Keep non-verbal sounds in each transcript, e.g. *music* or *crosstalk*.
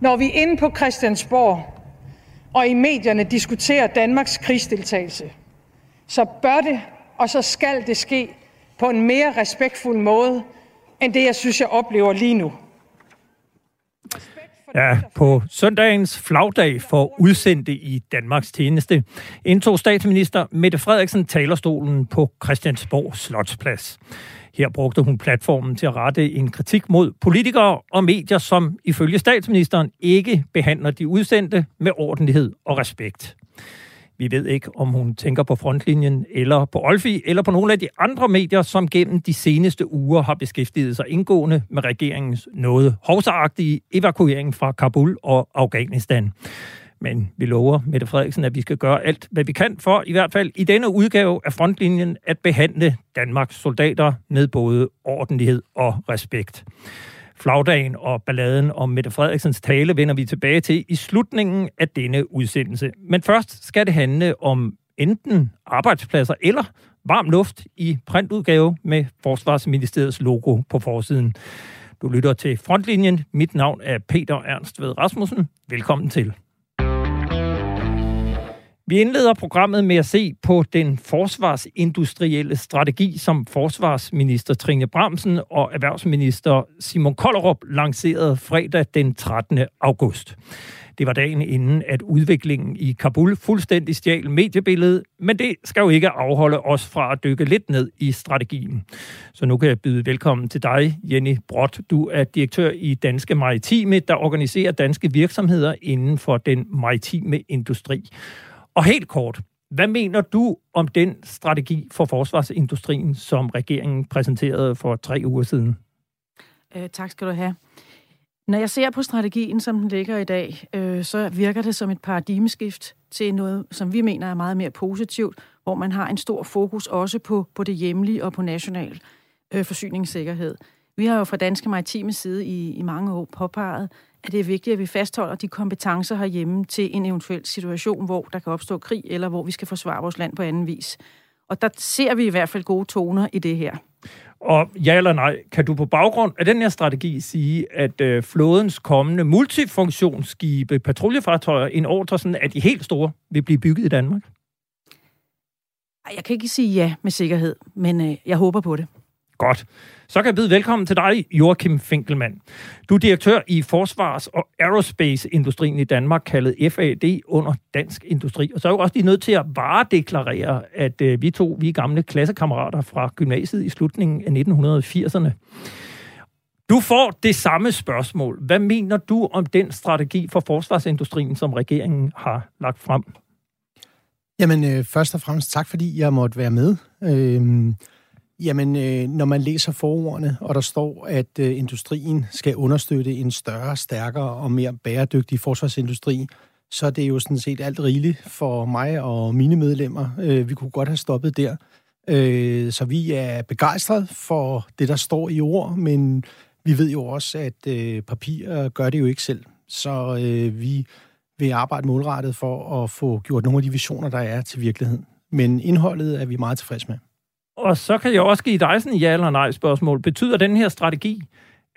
Når vi inde på Christiansborg og i medierne diskuterer Danmarks krigsdeltagelse, så bør det og så skal det ske på en mere respektfuld måde end det, jeg synes, jeg oplever lige nu. Ja, på søndagens flagdag for udsendte i Danmarks tjeneste indtog statsminister Mette Frederiksen talerstolen på Christiansborg Slotsplads. Her brugte hun platformen til at rette en kritik mod politikere og medier, som ifølge statsministeren ikke behandler de udsendte med ordentlighed og respekt. Vi ved ikke, om hun tænker på frontlinjen, eller på Olfi, eller på nogle af de andre medier, som gennem de seneste uger har beskæftiget sig indgående med regeringens noget hovsagtige evakuering fra Kabul og Afghanistan. Men vi lover, Mette Frederiksen, at vi skal gøre alt, hvad vi kan for, i hvert fald i denne udgave af frontlinjen, at behandle Danmarks soldater med både ordentlighed og respekt. Flagdagen og balladen om Mette Frederiksens tale vender vi tilbage til i slutningen af denne udsendelse. Men først skal det handle om enten arbejdspladser eller varm luft i printudgave med Forsvarsministeriets logo på forsiden. Du lytter til Frontlinjen. Mit navn er Peter Ernst ved Rasmussen. Velkommen til. Vi indleder programmet med at se på den forsvarsindustrielle strategi, som forsvarsminister Trine Bramsen og erhvervsminister Simon Kollerup lancerede fredag den 13. august. Det var dagen inden, at udviklingen i Kabul fuldstændig stjal mediebilledet, men det skal jo ikke afholde os fra at dykke lidt ned i strategien. Så nu kan jeg byde velkommen til dig, Jenny Brot. Du er direktør i Danske Maritime, der organiserer danske virksomheder inden for den maritime industri. Og helt kort, hvad mener du om den strategi for forsvarsindustrien, som regeringen præsenterede for tre uger siden? Øh, tak skal du have. Når jeg ser på strategien, som den ligger i dag, øh, så virker det som et paradigmeskift til noget, som vi mener er meget mere positivt, hvor man har en stor fokus også på, på det hjemlige og på national øh, forsyningssikkerhed. Vi har jo fra Danske Maritime side i, i mange år påpeget, at det er vigtigt, at vi fastholder de kompetencer herhjemme til en eventuel situation, hvor der kan opstå krig, eller hvor vi skal forsvare vores land på anden vis. Og der ser vi i hvert fald gode toner i det her. Og ja eller nej, kan du på baggrund af den her strategi sige, at øh, flådens kommende multifunktionsskibe, patruljefartøjer, en ordre, sådan, at de helt store vil blive bygget i Danmark? Jeg kan ikke sige ja med sikkerhed, men øh, jeg håber på det. Godt. Så kan jeg byde velkommen til dig, Joachim Finkelmann. Du er direktør i Forsvars- og Aerospace-industrien i Danmark, kaldet FAD under Dansk Industri. Og så er jo også lige nødt til at varedeklarere, at øh, vi to, vi er gamle klassekammerater fra gymnasiet i slutningen af 1980'erne. Du får det samme spørgsmål. Hvad mener du om den strategi for forsvarsindustrien, som regeringen har lagt frem? Jamen, øh, først og fremmest tak, fordi jeg måtte være med. Øh, Jamen, øh, når man læser forordene, og der står, at øh, industrien skal understøtte en større, stærkere og mere bæredygtig forsvarsindustri, så er det jo sådan set alt rigeligt for mig og mine medlemmer. Øh, vi kunne godt have stoppet der. Øh, så vi er begejstrede for det, der står i ord, men vi ved jo også, at øh, papir gør det jo ikke selv. Så øh, vi vil arbejde målrettet for at få gjort nogle af de visioner, der er til virkelighed. Men indholdet er vi meget tilfredse med. Og så kan jeg også give dig sådan en ja eller nej spørgsmål. Betyder den her strategi,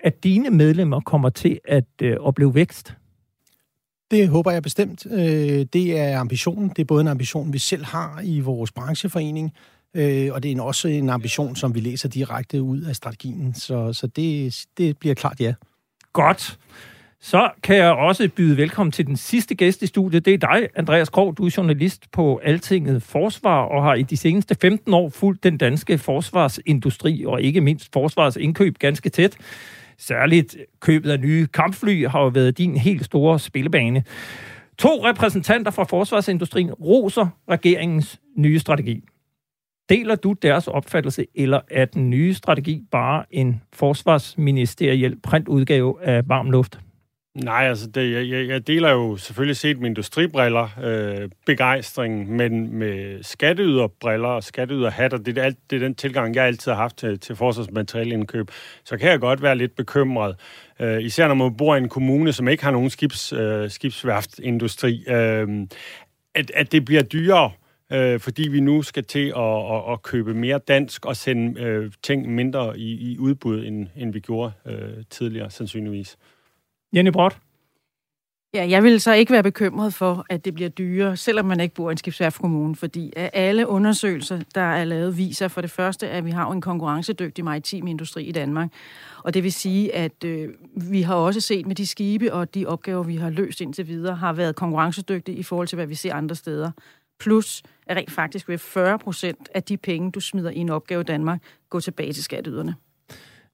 at dine medlemmer kommer til at øh, opleve vækst? Det håber jeg bestemt. Øh, det er ambitionen. Det er både en ambition, vi selv har i vores brancheforening, øh, og det er også en ambition, som vi læser direkte ud af strategien. Så, så det, det bliver klart ja. Godt. Så kan jeg også byde velkommen til den sidste gæst i studiet. Det er dig, Andreas Krog. Du er journalist på Altinget Forsvar og har i de seneste 15 år fulgt den danske forsvarsindustri og ikke mindst forsvarsindkøb ganske tæt. Særligt købet af nye kampfly har jo været din helt store spillebane. To repræsentanter fra forsvarsindustrien roser regeringens nye strategi. Deler du deres opfattelse, eller er den nye strategi bare en forsvarsministeriel printudgave af varm luft? Nej, altså det, jeg, jeg jeg deler jo selvfølgelig set med industribriller øh, begejstring, men med skatteyderbriller og skatteyderhatter, det er, alt, det er den tilgang, jeg altid har haft til, til forsvarsmaterielindkøb, så kan jeg godt være lidt bekymret. Øh, især når man bor i en kommune, som ikke har nogen skibs, øh, skibsværftindustri, øh, at, at det bliver dyrere øh, fordi vi nu skal til at, at, at købe mere dansk og sende øh, ting mindre i, i udbud, end, end vi gjorde øh, tidligere, sandsynligvis. Jenny Brot? Ja, jeg vil så ikke være bekymret for, at det bliver dyrere, selvom man ikke bor i en skibsværfkommune, fordi alle undersøgelser, der er lavet, viser for det første, at vi har en konkurrencedygtig maritim industri i Danmark. Og det vil sige, at øh, vi har også set med de skibe og de opgaver, vi har løst indtil videre, har været konkurrencedygtige i forhold til, hvad vi ser andre steder. Plus, at rent faktisk vil 40 procent af de penge, du smider i en opgave i Danmark, gå tilbage til skatteyderne.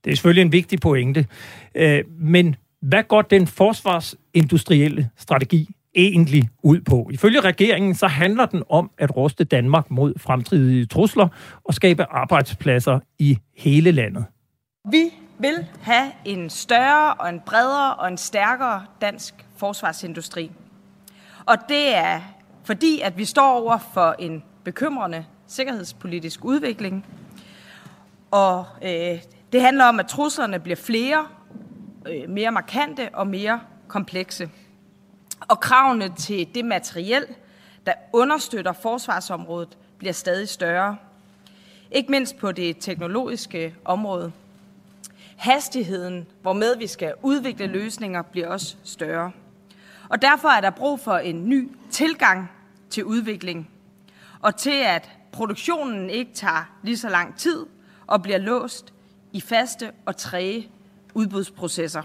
Det er selvfølgelig en vigtig pointe. Øh, men hvad går den forsvarsindustrielle strategi egentlig ud på? Ifølge regeringen så handler den om at ruste Danmark mod fremtidige trusler og skabe arbejdspladser i hele landet. Vi vil have en større og en bredere og en stærkere dansk forsvarsindustri. Og det er fordi, at vi står over for en bekymrende sikkerhedspolitisk udvikling. Og øh, det handler om, at truslerne bliver flere, Øh, mere markante og mere komplekse. Og kravene til det materiel, der understøtter forsvarsområdet, bliver stadig større. Ikke mindst på det teknologiske område. Hastigheden, hvormed vi skal udvikle løsninger, bliver også større. Og derfor er der brug for en ny tilgang til udvikling, og til at produktionen ikke tager lige så lang tid og bliver låst i faste og træge udbudsprocesser.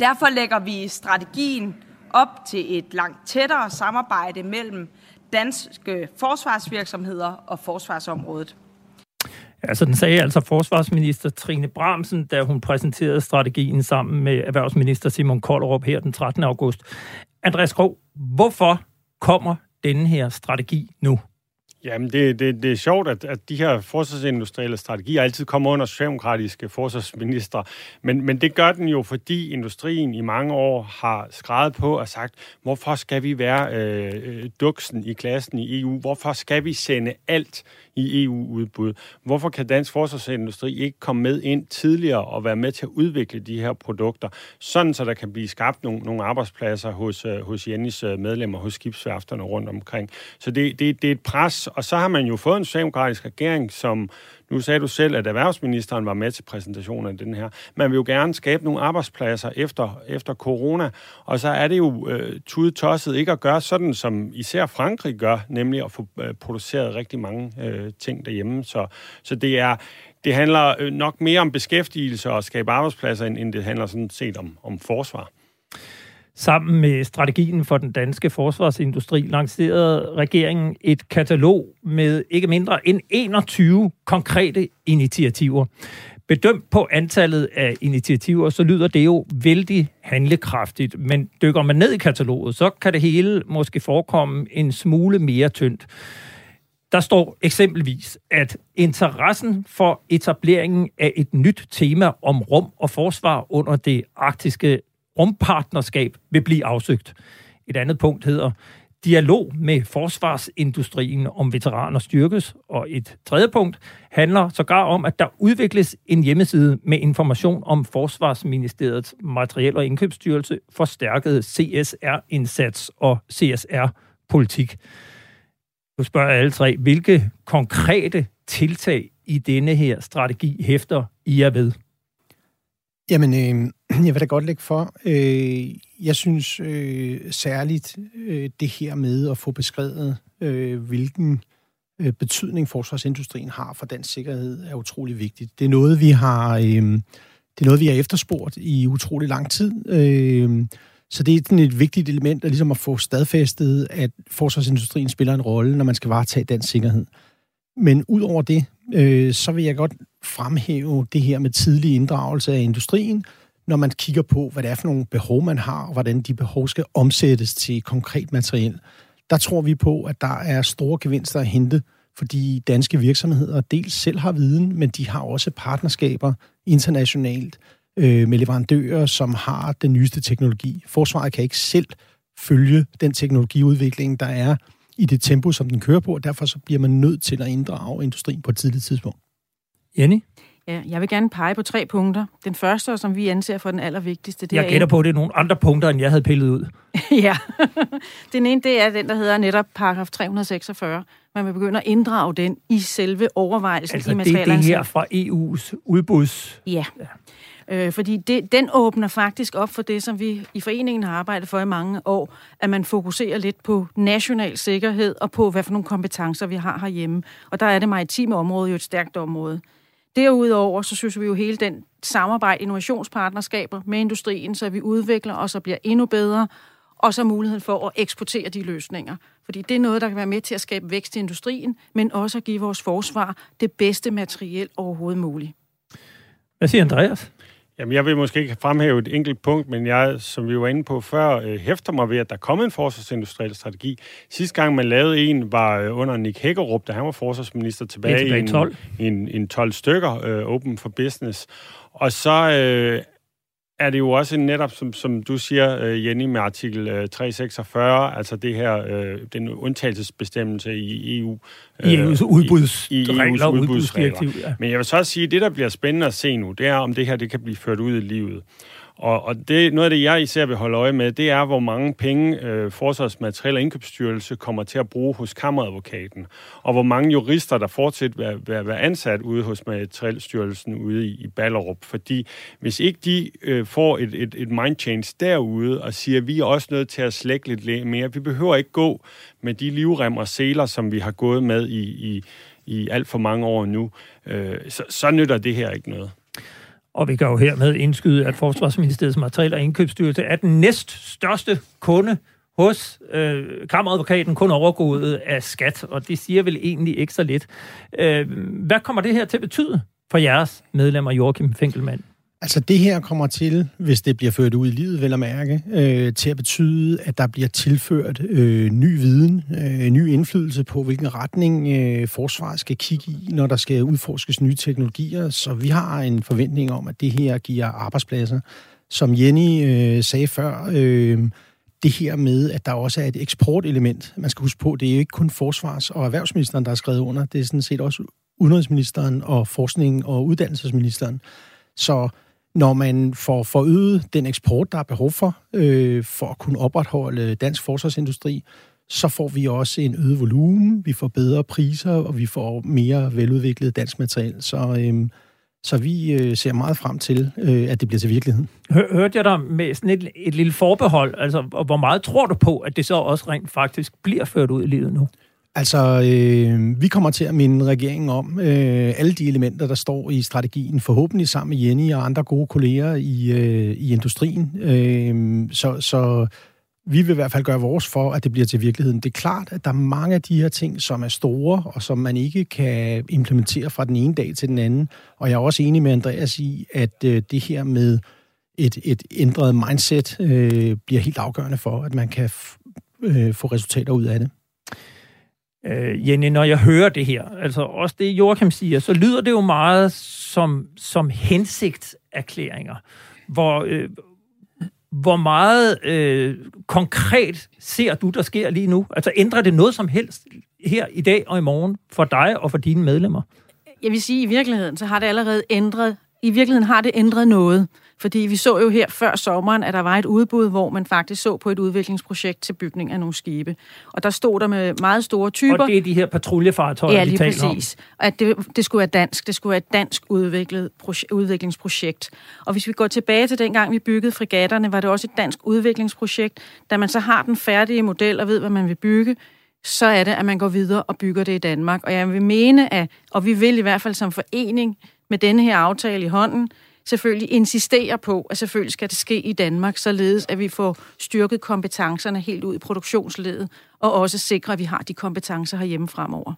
Derfor lægger vi strategien op til et langt tættere samarbejde mellem danske forsvarsvirksomheder og forsvarsområdet. Altså, den sagde altså forsvarsminister Trine Bramsen, da hun præsenterede strategien sammen med erhvervsminister Simon Kollerup her den 13. august. Andreas Grov, hvorfor kommer denne her strategi nu? Jamen, det, det, det er sjovt, at, at de her forsvarsindustrielle strategier altid kommer under socialdemokratiske forsvarsminister. Men, men det gør den jo, fordi industrien i mange år har skrevet på og sagt, hvorfor skal vi være øh, øh duksen i klassen i EU? Hvorfor skal vi sende alt i EU-udbud? Hvorfor kan dansk forsvarsindustri ikke komme med ind tidligere og være med til at udvikle de her produkter, sådan så der kan blive skabt nogle, nogle arbejdspladser hos, øh, hos Jennys øh, medlemmer, hos skibsværfterne rundt omkring? Så det, det, det er et pres, og så har man jo fået en socialdemokratisk regering, som nu sagde du selv, at erhvervsministeren var med til præsentationen af den her. Man vil jo gerne skabe nogle arbejdspladser efter, efter corona, og så er det jo øh, tudetosset ikke at gøre sådan, som især Frankrig gør, nemlig at få øh, produceret rigtig mange øh, ting derhjemme. Så, så det er det handler øh, nok mere om beskæftigelse og skabe arbejdspladser, end, end det handler sådan set om, om forsvar. Sammen med strategien for den danske forsvarsindustri lancerede regeringen et katalog med ikke mindre end 21 konkrete initiativer. Bedømt på antallet af initiativer, så lyder det jo vældig handlekraftigt, men dykker man ned i kataloget, så kan det hele måske forekomme en smule mere tyndt. Der står eksempelvis, at interessen for etableringen af et nyt tema om rum og forsvar under det arktiske om partnerskab vil blive afsøgt. Et andet punkt hedder, dialog med forsvarsindustrien om veteraner styrkes, og et tredje punkt handler sågar om, at der udvikles en hjemmeside med information om Forsvarsministeriets materiel- og indkøbsstyrelse, forstærket CSR-indsats og CSR-politik. Nu spørger jeg alle tre, hvilke konkrete tiltag i denne her strategi hæfter I er ved? Jamen, øh, *clears throat* jeg vil da godt lægge for. Øh, jeg synes øh, særligt øh, det her med at få beskrevet, øh, hvilken øh, betydning forsvarsindustrien har for dansk sikkerhed, er utrolig vigtigt. Det er noget, vi har, øh, det er noget, vi har efterspurgt i utrolig lang tid. Øh, så det er sådan et vigtigt element, at, ligesom at få stadfæstet, at forsvarsindustrien spiller en rolle, når man skal varetage dansk sikkerhed. Men ud over det, øh, så vil jeg godt fremhæve det her med tidlig inddragelse af industrien, når man kigger på, hvad det er for nogle behov, man har, og hvordan de behov skal omsættes til konkret materiel. Der tror vi på, at der er store gevinster at hente, fordi danske virksomheder dels selv har viden, men de har også partnerskaber internationalt øh, med leverandører, som har den nyeste teknologi. Forsvaret kan ikke selv følge den teknologiudvikling, der er i det tempo, som den kører på, og derfor så bliver man nødt til at inddrage industrien på et tidligt tidspunkt. Jenny? Ja, jeg vil gerne pege på tre punkter. Den første, som vi anser for den allervigtigste, det jeg er... gætter på, at det er nogle andre punkter, end jeg havde pillet ud. *laughs* ja. den ene, det er den, der hedder netop paragraf 346. Man vil begynde at inddrage den i selve overvejelsen altså, i det er det her fra EU's udbuds... Ja. Øh, fordi det, den åbner faktisk op for det, som vi i foreningen har arbejdet for i mange år, at man fokuserer lidt på national sikkerhed og på, hvad for nogle kompetencer vi har herhjemme. Og der er det maritime område jo et stærkt område. Derudover så synes vi jo hele den samarbejde, innovationspartnerskaber med industrien, så vi udvikler os og bliver endnu bedre, og så muligheden for at eksportere de løsninger. Fordi det er noget, der kan være med til at skabe vækst i industrien, men også at give vores forsvar det bedste materiel overhovedet muligt. Hvad siger Andreas? Jamen, jeg vil måske ikke fremhæve et enkelt punkt, men jeg, som vi var inde på før, øh, hæfter mig ved, at der kom en forsvarsindustriel strategi. Sidste gang, man lavede en, var øh, under Nick Hækkerup, da han var forsvarsminister tilbage, tilbage i en, 12. en, en 12 stykker, øh, Open for Business. Og så øh, er det jo også netop, som, som du siger, uh, Jenny, med artikel uh, øh, 346, altså det her, uh, den undtagelsesbestemmelse i EU. I EU's udbudsregler, i, EU's udbudsdirektiv, ja. Men jeg vil så også sige, at det, der bliver spændende at se nu, det er, om det her det kan blive ført ud i livet. Og, og det, noget af det, jeg især vil holde øje med, det er, hvor mange penge øh, Forsvarsmateriel og Indkøbsstyrelse kommer til at bruge hos kammeradvokaten, og hvor mange jurister, der fortsat vil være, være ansat ude hos Materielstyrelsen ude i, i Ballerup. Fordi hvis ikke de øh, får et, et, et mind change derude og siger, at vi er også nødt til at slække lidt mere, vi behøver ikke gå med de livrem og seler, som vi har gået med i, i, i alt for mange år nu, øh, så, så nytter det her ikke noget. Og vi kan jo hermed indskyde, at Forsvarsministeriets materiel- og indkøbsstyrelse er den næst største kunde hos øh, kammeradvokaten, kun overgået af skat, og det siger vel egentlig ikke så lidt. Øh, hvad kommer det her til at betyde for jeres medlemmer, Joachim Finkelmann? Altså det her kommer til, hvis det bliver ført ud i livet, vel at mærke, øh, til at betyde, at der bliver tilført øh, ny viden, øh, ny indflydelse på, hvilken retning øh, forsvaret skal kigge i, når der skal udforskes nye teknologier. Så vi har en forventning om, at det her giver arbejdspladser. Som Jenny øh, sagde før, øh, det her med, at der også er et eksportelement. Man skal huske på, det er jo ikke kun forsvars- og erhvervsministeren, der har skrevet under. Det er sådan set også udenrigsministeren og forskning- og uddannelsesministeren. Så når man får forøget den eksport, der er behov for, øh, for at kunne opretholde dansk forsvarsindustri, så får vi også en øget volumen, vi får bedre priser, og vi får mere veludviklet dansk materiel. Så, øh, så vi øh, ser meget frem til, øh, at det bliver til virkelighed. Hør, hørte jeg dig med sådan et, et lille forbehold? Altså, hvor meget tror du på, at det så også rent faktisk bliver ført ud i livet nu? Altså, øh, vi kommer til at minde regeringen om øh, alle de elementer, der står i strategien, forhåbentlig sammen med Jenny og andre gode kolleger i, øh, i industrien. Øh, så, så vi vil i hvert fald gøre vores for, at det bliver til virkeligheden. Det er klart, at der er mange af de her ting, som er store, og som man ikke kan implementere fra den ene dag til den anden. Og jeg er også enig med Andreas i, at øh, det her med et, et ændret mindset øh, bliver helt afgørende for, at man kan f- øh, få resultater ud af det. Øh, Jenny, når jeg hører det her, altså også det Joachim siger, så lyder det jo meget som, som hensigtserklæringer, hvor, øh, hvor meget øh, konkret ser du, der sker lige nu? Altså ændrer det noget som helst her i dag og i morgen for dig og for dine medlemmer? Jeg vil sige, at i virkeligheden, så har det allerede ændret, i virkeligheden har det ændret noget. Fordi vi så jo her før sommeren, at der var et udbud, hvor man faktisk så på et udviklingsprojekt til bygning af nogle skibe. Og der stod der med meget store typer. Og det er de her patruljefartøjer, ja, vi taler præcis. om. at det, det skulle være dansk. Det skulle være et dansk udviklet udviklingsprojekt. Og hvis vi går tilbage til dengang, vi byggede frigatterne, var det også et dansk udviklingsprojekt. Da man så har den færdige model og ved, hvad man vil bygge, så er det, at man går videre og bygger det i Danmark. Og jeg vil mene, at, og vi vil i hvert fald som forening med denne her aftale i hånden, selvfølgelig insisterer på, at selvfølgelig skal det ske i Danmark, således at vi får styrket kompetencerne helt ud i produktionsledet, og også sikre, at vi har de kompetencer herhjemme fremover.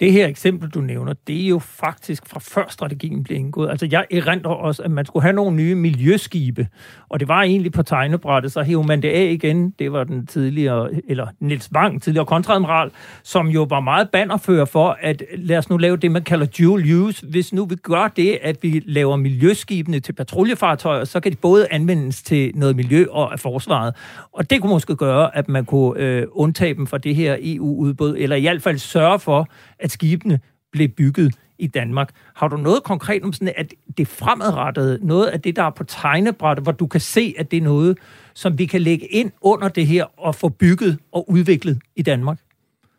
Det her eksempel, du nævner, det er jo faktisk fra før strategien blev indgået. Altså, jeg erindrer også, at man skulle have nogle nye miljøskibe, og det var egentlig på tegnebrættet, så hævde man det af igen. Det var den tidligere, eller Nils Wang, tidligere kontradmiral, som jo var meget bannerfører for, at lad os nu lave det, man kalder dual use. Hvis nu vi gør det, at vi laver miljøskibene til patruljefartøjer, så kan de både anvendes til noget miljø og af forsvaret. Og det kunne måske gøre, at man kunne øh, undtage dem fra det her EU-udbud, eller i hvert fald sørge for, at skibene blev bygget i Danmark. Har du noget konkret om sådan, at det fremadrettede, noget af det, der er på tegnebrættet, hvor du kan se, at det er noget, som vi kan lægge ind under det her og få bygget og udviklet i Danmark?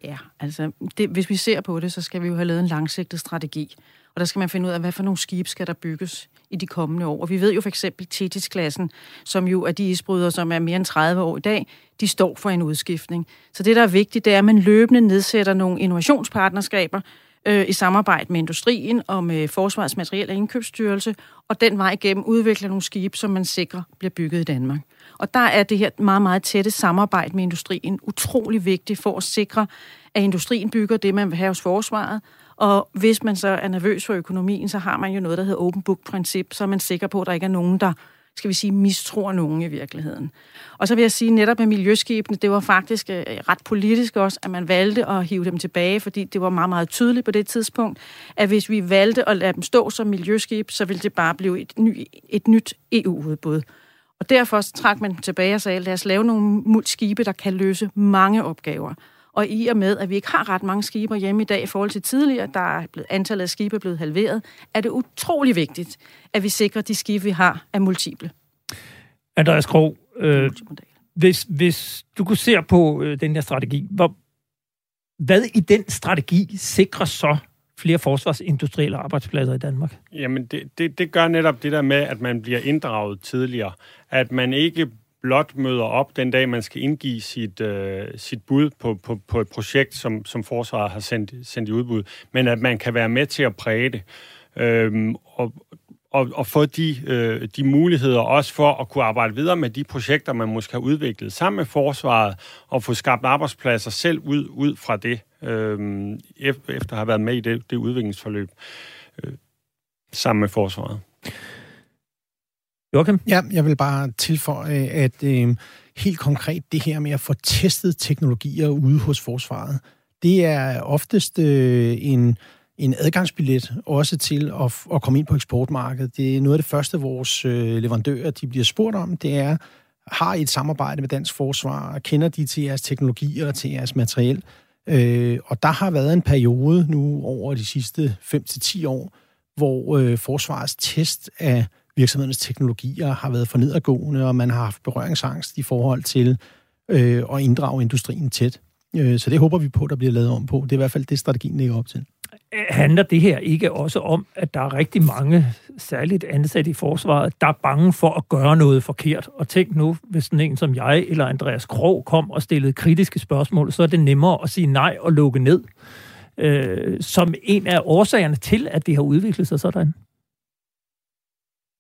Ja, altså det, hvis vi ser på det, så skal vi jo have lavet en langsigtet strategi. Og der skal man finde ud af, hvad for nogle skibe skal der bygges i de kommende år. Og vi ved jo for eksempel Tetis-klassen, som jo er de isbrydere, som er mere end 30 år i dag, de står for en udskiftning. Så det, der er vigtigt, det er, at man løbende nedsætter nogle innovationspartnerskaber, øh, i samarbejde med industrien og med Forsvarets Materiel og Indkøbsstyrelse, og den vej igennem udvikler nogle skibe, som man sikrer bliver bygget i Danmark. Og der er det her meget, meget tætte samarbejde med industrien utrolig vigtigt for at sikre, at industrien bygger det, man vil have hos forsvaret, og hvis man så er nervøs for økonomien, så har man jo noget, der hedder open book-princip, så er man sikker på, at der ikke er nogen, der skal vi sige, mistror nogen i virkeligheden. Og så vil jeg sige, netop med miljøskibene, det var faktisk øh, ret politisk også, at man valgte at hive dem tilbage, fordi det var meget, meget tydeligt på det tidspunkt, at hvis vi valgte at lade dem stå som miljøskib, så ville det bare blive et, ny, et nyt EU-udbud. Og derfor trak man dem tilbage og sagde, lad os lave nogle skibe, der kan løse mange opgaver. Og i og med, at vi ikke har ret mange skibe hjemme i dag i forhold til tidligere, der er blevet, antallet af skibe er blevet halveret, er det utrolig vigtigt, at vi sikrer, at de skibe, vi har, er multiple. Andreas Krog, øh, hvis, hvis du kunne se på øh, den her strategi, hvor, hvad i den strategi sikrer så flere forsvarsindustrielle arbejdspladser i Danmark? Jamen, det, det, det gør netop det der med, at man bliver inddraget tidligere. At man ikke blot møder op den dag, man skal indgive sit, øh, sit bud på, på, på et projekt, som, som forsvaret har sendt, sendt i udbud, men at man kan være med til at præge det. Øhm, og, og, og få de, øh, de muligheder også for at kunne arbejde videre med de projekter, man måske har udviklet sammen med forsvaret, og få skabt arbejdspladser selv ud, ud fra det, øh, efter at have været med i det, det udviklingsforløb øh, sammen med forsvaret. Joachim? Ja, jeg vil bare tilføje, at øh, helt konkret det her med at få testet teknologier ude hos forsvaret, det er oftest øh, en, en adgangsbillet også til at, at komme ind på eksportmarkedet. Det er noget af det første, vores øh, leverandører de bliver spurgt om, det er, har I et samarbejde med Dansk Forsvar? Kender de til jeres teknologier og til jeres materiel? Øh, og der har været en periode nu over de sidste 5-10 år, hvor øh, forsvarets test af virksomhedernes teknologier har været for nedadgående, og man har haft berøringsangst i forhold til øh, at inddrage industrien tæt. Øh, så det håber vi på, der bliver lavet om på. Det er i hvert fald det, strategien ligger op til. Handler det her ikke også om, at der er rigtig mange, særligt ansatte i forsvaret, der er bange for at gøre noget forkert? Og tænk nu, hvis sådan en som jeg eller Andreas Krog kom og stillede kritiske spørgsmål, så er det nemmere at sige nej og lukke ned. Øh, som en af årsagerne til, at det har udviklet sig sådan.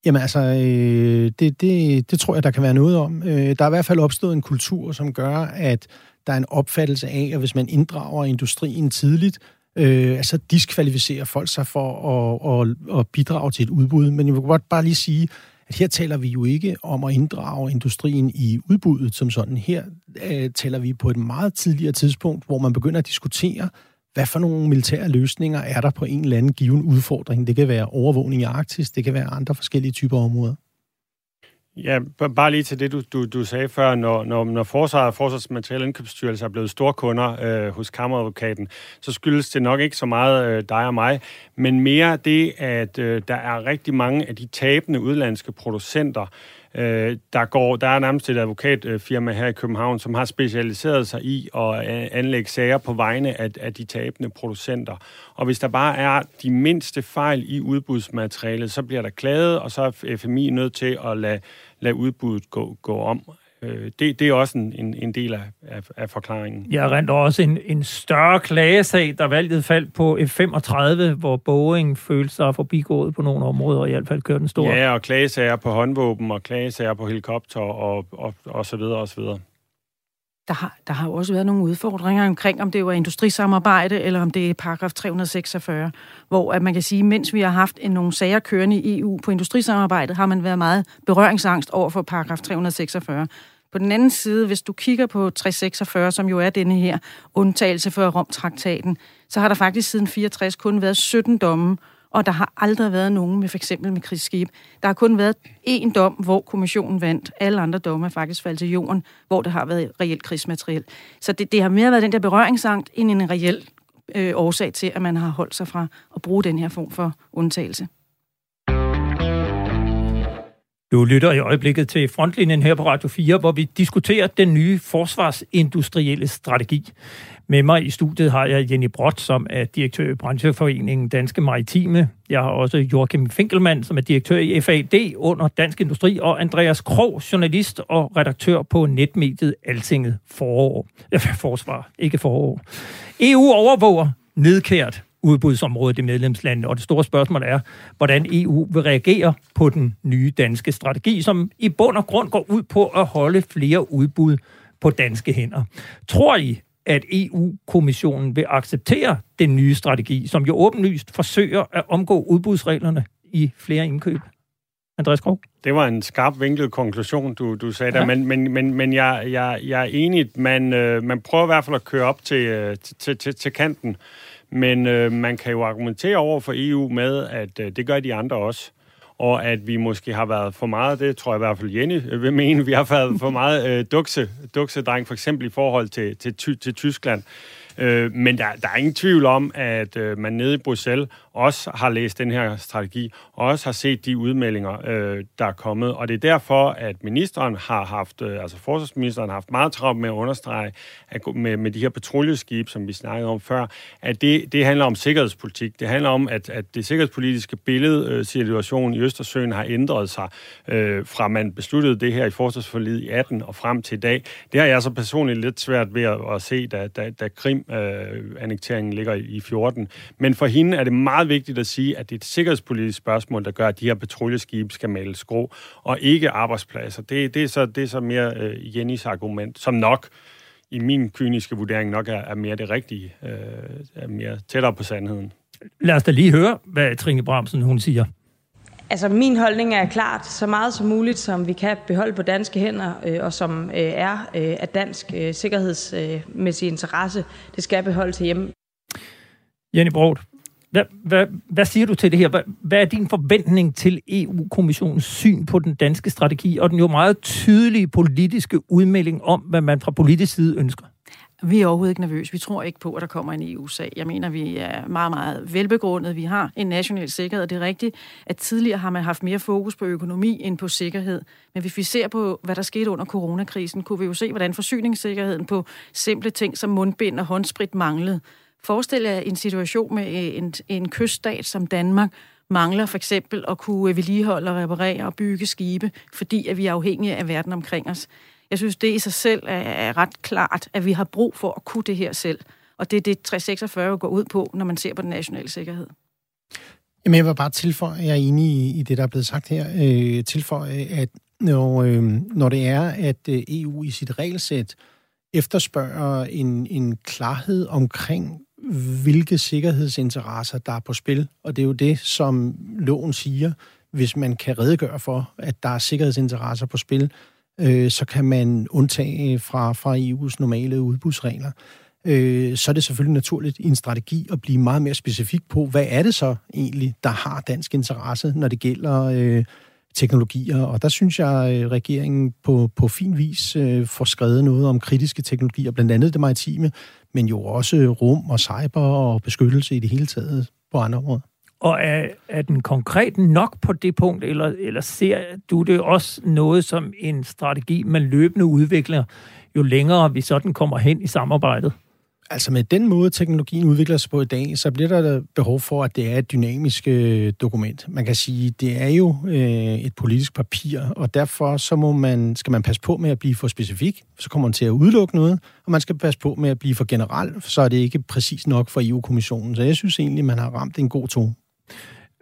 Jamen altså, øh, det, det, det tror jeg, der kan være noget om. Øh, der er i hvert fald opstået en kultur, som gør, at der er en opfattelse af, at hvis man inddrager industrien tidligt, øh, altså diskvalificerer folk sig for at, at, at bidrage til et udbud. Men jeg vil godt bare lige sige, at her taler vi jo ikke om at inddrage industrien i udbuddet som sådan. Her øh, taler vi på et meget tidligere tidspunkt, hvor man begynder at diskutere, hvad for nogle militære løsninger er der på en eller anden given udfordring? Det kan være overvågning i Arktis, det kan være andre forskellige typer områder. Ja, bare lige til det, du, du, du sagde før, når, når, når Forsvaret og Forsvarsmateriel Indkøbsstyrelse er blevet storkunder øh, hos kammeradvokaten, så skyldes det nok ikke så meget øh, dig og mig, men mere det, at øh, der er rigtig mange af de tabende udlandske producenter, Øh, Øh, der, går, der er nærmest et advokatfirma her i København, som har specialiseret sig i at øh, anlægge sager på vegne af, af de tabende producenter. Og hvis der bare er de mindste fejl i udbudsmaterialet, så bliver der klaget, og så er FMI nødt til at lade, lade udbuddet gå, gå om. Øh, det, det er også en, en, en del af, af, af forklaringen. Jeg rent også en, en større klagesag, der valgte faldt på F-35, hvor Boeing følte sig forbigået på nogle områder, og i hvert fald kørte den store. Ja, og klagesager på håndvåben, og klagesager på helikopter, og, og, og så videre, og så videre. Der har, der har også været nogle udfordringer omkring, om det var industrisamarbejde, eller om det er paragraf 346, hvor at man kan sige, mens vi har haft en, nogle sager kørende i EU på industrisamarbejdet, har man været meget berøringsangst over for paragraf 346. På den anden side, hvis du kigger på 346, som jo er denne her undtagelse for Romtraktaten, så har der faktisk siden 64 kun været 17 domme og der har aldrig været nogen med for eksempel med krigsskib. Der har kun været én dom, hvor kommissionen vandt. Alle andre domme er faktisk faldet til jorden, hvor der har været reelt krigsmateriel. Så det, det har mere været den der berøringsangst, end en reel øh, årsag til, at man har holdt sig fra at bruge den her form for undtagelse. Du lytter i øjeblikket til Frontlinjen her på Radio 4, hvor vi diskuterer den nye forsvarsindustrielle strategi. Med mig i studiet har jeg Jenny Brot, som er direktør i brancheforeningen Danske Maritime. Jeg har også Joachim Finkelmann, som er direktør i FAD under Dansk Industri, og Andreas Krog, journalist og redaktør på netmediet Altinget Forår. Ja, *laughs* forsvar, ikke forår. EU overvåger nedkært udbudsområdet i medlemslandene. Og det store spørgsmål er, hvordan EU vil reagere på den nye danske strategi, som i bund og grund går ud på at holde flere udbud på danske hænder. Tror I, at EU-kommissionen vil acceptere den nye strategi, som jo åbenlyst forsøger at omgå udbudsreglerne i flere indkøb? Andreas Krog? Det var en skarp vinklet konklusion, du, du sagde ja. der, men, men, men, men jeg, jeg, jeg er enig, man, øh, man prøver i hvert fald at køre op til, øh, til, til, til kanten. Men øh, man kan jo argumentere over for EU med, at øh, det gør de andre også. Og at vi måske har været for meget, det tror jeg i hvert fald Jenny øh, vil mene, vi har været for meget øh, dukse, duksedreng, for eksempel i forhold til, til, til Tyskland. Øh, men der, der er ingen tvivl om, at øh, man nede i Bruxelles også har læst den her strategi, og også har set de udmeldinger, øh, der er kommet. Og det er derfor, at ministeren har haft, øh, altså forsvarsministeren har haft meget travlt med at understrege, at med, med de her patruljeskib, som vi snakkede om før, at det, det handler om sikkerhedspolitik. Det handler om, at, at det sikkerhedspolitiske billede, øh, situation i Østersøen har ændret sig, øh, fra man besluttede det her i forsvarsforliget i 18 og frem til i dag. Det har jeg så personligt lidt svært ved at, at se, da, da, da Krim-annekteringen øh, ligger i, i 14. Men for hende er det meget vigtigt at sige, at det er et sikkerhedspolitisk spørgsmål, der gør, at de her patruljeskibe skal male skrå, og ikke arbejdspladser. Det, det, er, så, det er så mere øh, Jennys argument, som nok i min kyniske vurdering nok er, er mere det rigtige, øh, er mere tættere på sandheden. Lad os da lige høre, hvad Trine Bramsen hun siger. Altså min holdning er klart, så meget som muligt, som vi kan beholde på danske hænder, øh, og som øh, er øh, af dansk øh, sikkerhedsmæssig interesse, det skal beholdes hjemme. Jenny Brodt, hvad, hvad, hvad siger du til det her? Hvad, hvad er din forventning til EU-kommissionens syn på den danske strategi, og den jo meget tydelige politiske udmelding om, hvad man fra politisk side ønsker? Vi er overhovedet ikke nervøse. Vi tror ikke på, at der kommer en EU-sag. Jeg mener, vi er meget, meget velbegrundet. Vi har en national sikkerhed, og det er rigtigt, at tidligere har man haft mere fokus på økonomi end på sikkerhed. Men hvis vi ser på, hvad der skete under coronakrisen, kunne vi jo se, hvordan forsyningssikkerheden på simple ting som mundbind og håndsprit manglede. Forestil jer en situation med øh, en, en kyststat som Danmark, mangler for eksempel at kunne øh, vedligeholde og reparere og bygge skibe, fordi at vi er afhængige af verden omkring os. Jeg synes, det i sig selv er ret klart, at vi har brug for at kunne det her selv. Og det er det, 346 går ud på, når man ser på den nationale sikkerhed. Jamen, jeg vil bare tilføje, jeg er enig i, i det, der er blevet sagt her, øh, tilføje, at når, øh, når det er, at øh, EU i sit regelsæt efterspørger en, en klarhed omkring, hvilke sikkerhedsinteresser, der er på spil. Og det er jo det, som loven siger. Hvis man kan redegøre for, at der er sikkerhedsinteresser på spil, øh, så kan man undtage fra, fra EU's normale udbudsregler. Øh, så er det selvfølgelig naturligt i en strategi at blive meget mere specifik på, hvad er det så egentlig, der har dansk interesse, når det gælder øh, teknologier. Og der synes jeg, at regeringen på, på fin vis øh, får skrevet noget om kritiske teknologier, blandt andet det maritime, men jo også rum og cyber og beskyttelse i det hele taget på andre områder. Og er, er den konkret nok på det punkt, eller, eller ser du det også noget som en strategi, man løbende udvikler, jo længere vi sådan kommer hen i samarbejdet? Altså med den måde, teknologien udvikler sig på i dag, så bliver der behov for, at det er et dynamisk øh, dokument. Man kan sige, det er jo øh, et politisk papir, og derfor så må man, skal man passe på med at blive for specifik, så kommer man til at udelukke noget, og man skal passe på med at blive for generel, så er det ikke præcis nok for EU-kommissionen. Så jeg synes egentlig, man har ramt en god tone.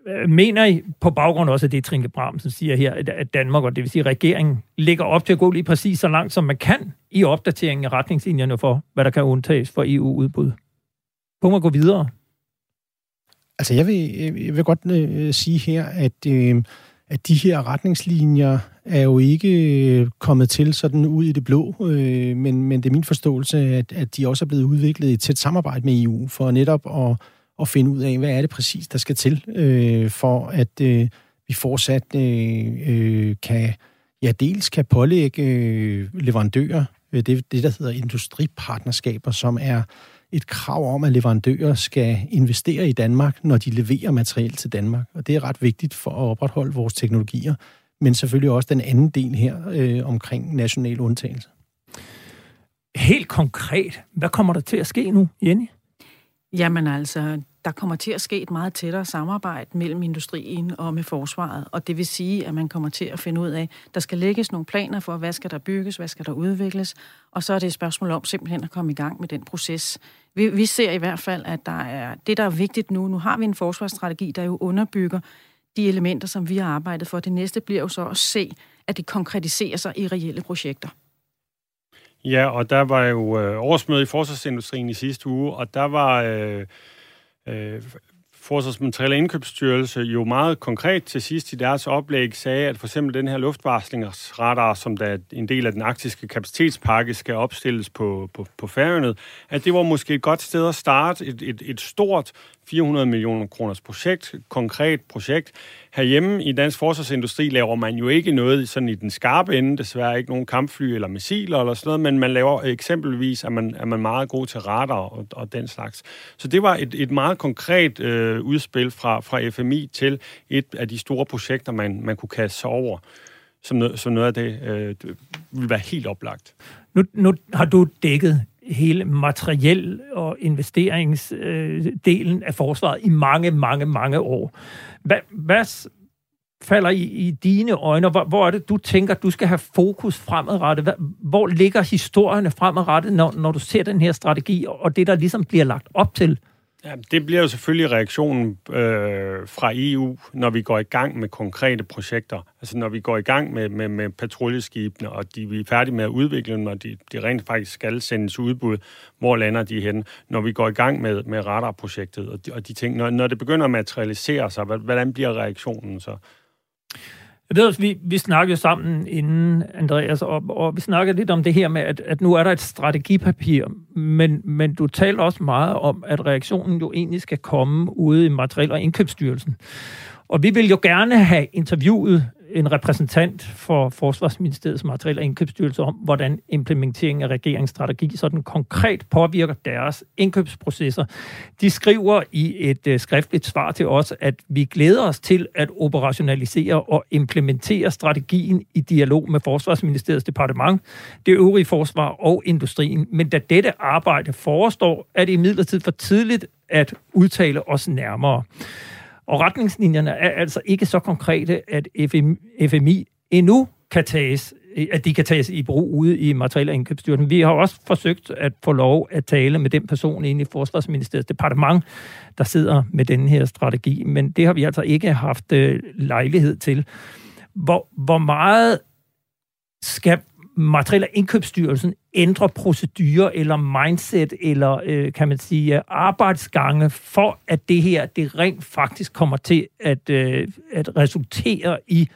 Øh, mener I, på baggrund også af det, Trinke Bramsen siger her, at Danmark, og det vil sige regeringen, ligger op til at gå lige præcis så langt, som man kan i opdateringen af retningslinjerne for, hvad der kan undtages for EU-udbud? På at gå videre. Altså, jeg vil, jeg vil godt øh, sige her, at, øh, at de her retningslinjer er jo ikke øh, kommet til sådan ud i det blå, øh, men, men det er min forståelse, at, at de også er blevet udviklet i tæt samarbejde med EU, for netop at at finde ud af, hvad er det præcis, der skal til, øh, for at øh, vi fortsat øh, øh, kan, ja, dels kan pålægge øh, leverandører, øh, det, det der hedder industripartnerskaber, som er et krav om, at leverandører skal investere i Danmark, når de leverer materiel til Danmark. Og det er ret vigtigt for at opretholde vores teknologier. men selvfølgelig også den anden del her øh, omkring national undtagelse. Helt konkret, hvad kommer der til at ske nu, Jenny? Jamen altså, der kommer til at ske et meget tættere samarbejde mellem industrien og med forsvaret, og det vil sige, at man kommer til at finde ud af, der skal lægges nogle planer for, hvad skal der bygges, hvad skal der udvikles, og så er det et spørgsmål om simpelthen at komme i gang med den proces. Vi, vi ser i hvert fald, at der er det, der er vigtigt nu. Nu har vi en forsvarsstrategi, der jo underbygger de elementer, som vi har arbejdet for. Det næste bliver jo så at se, at det konkretiserer sig i reelle projekter. Ja, og der var jo øh, årsmøde i forsvarsindustrien i sidste uge, og der var øh, øh, Forsvarsmateriel og Indkøbsstyrelse jo meget konkret til sidst i deres oplæg sagde, at for eksempel den her luftvarslingsradar, som der er en del af den arktiske kapacitetspakke, skal opstilles på, på, på færøerne, at det var måske et godt sted at starte et, et, et stort 400 millioner kroners projekt, konkret projekt. Herhjemme i dansk forsvarsindustri laver man jo ikke noget sådan i den skarpe ende, desværre ikke nogen kampfly eller missiler eller sådan noget, men man laver eksempelvis, at man, er man meget god til radar og, og den slags. Så det var et, et meget konkret øh, udspil fra, fra FMI til et af de store projekter, man, man kunne kaste sig over som noget, som noget af det øh, vil være helt oplagt. Nu, nu har du dækket hele materiel- og investeringsdelen af forsvaret i mange, mange, mange år. Hvad, hvad falder i, i dine øjne? Hvor, hvor er det, du tænker, du skal have fokus fremadrettet? Hvor ligger historierne fremadrettet, når, når du ser den her strategi, og det, der ligesom bliver lagt op til? Ja, det bliver jo selvfølgelig reaktionen øh, fra EU, når vi går i gang med konkrete projekter. Altså når vi går i gang med, med, med patruljeskibene, og de, vi er færdige med at udvikle dem, og de, de rent faktisk skal sendes udbud, hvor lander de hen? Når vi går i gang med, med radarprojektet og de, og de ting, når, når det begynder at materialisere sig, hvordan bliver reaktionen så? Jeg ved også, vi, vi snakkede sammen inden, Andreas, og, og vi snakkede lidt om det her med, at, at nu er der et strategipapir, men, men du taler også meget om, at reaktionen jo egentlig skal komme ude i Materiel- og Indkøbsstyrelsen. Og vi vil jo gerne have interviewet en repræsentant for Forsvarsministeriets materiel- og indkøbsstyrelse om, hvordan implementeringen af regeringsstrategi sådan konkret påvirker deres indkøbsprocesser. De skriver i et øh, skriftligt svar til os, at vi glæder os til at operationalisere og implementere strategien i dialog med Forsvarsministeriets departement, det øvrige forsvar og industrien. Men da dette arbejde forestår, er det imidlertid for tidligt at udtale os nærmere. Og retningslinjerne er altså ikke så konkrete, at FMI endnu kan tages at de kan tages i brug ude i materiel- og indkøbsstyrelsen. Vi har også forsøgt at få lov at tale med den person inde i Forsvarsministeriets departement, der sidder med den her strategi, men det har vi altså ikke haft øh, lejlighed til. Hvor, hvor meget skal Materiel- og Indkøbsstyrelsen ændrer procedurer eller mindset eller, øh, kan man sige, øh, arbejdsgange for, at det her, det rent faktisk kommer til at, øh, at resultere i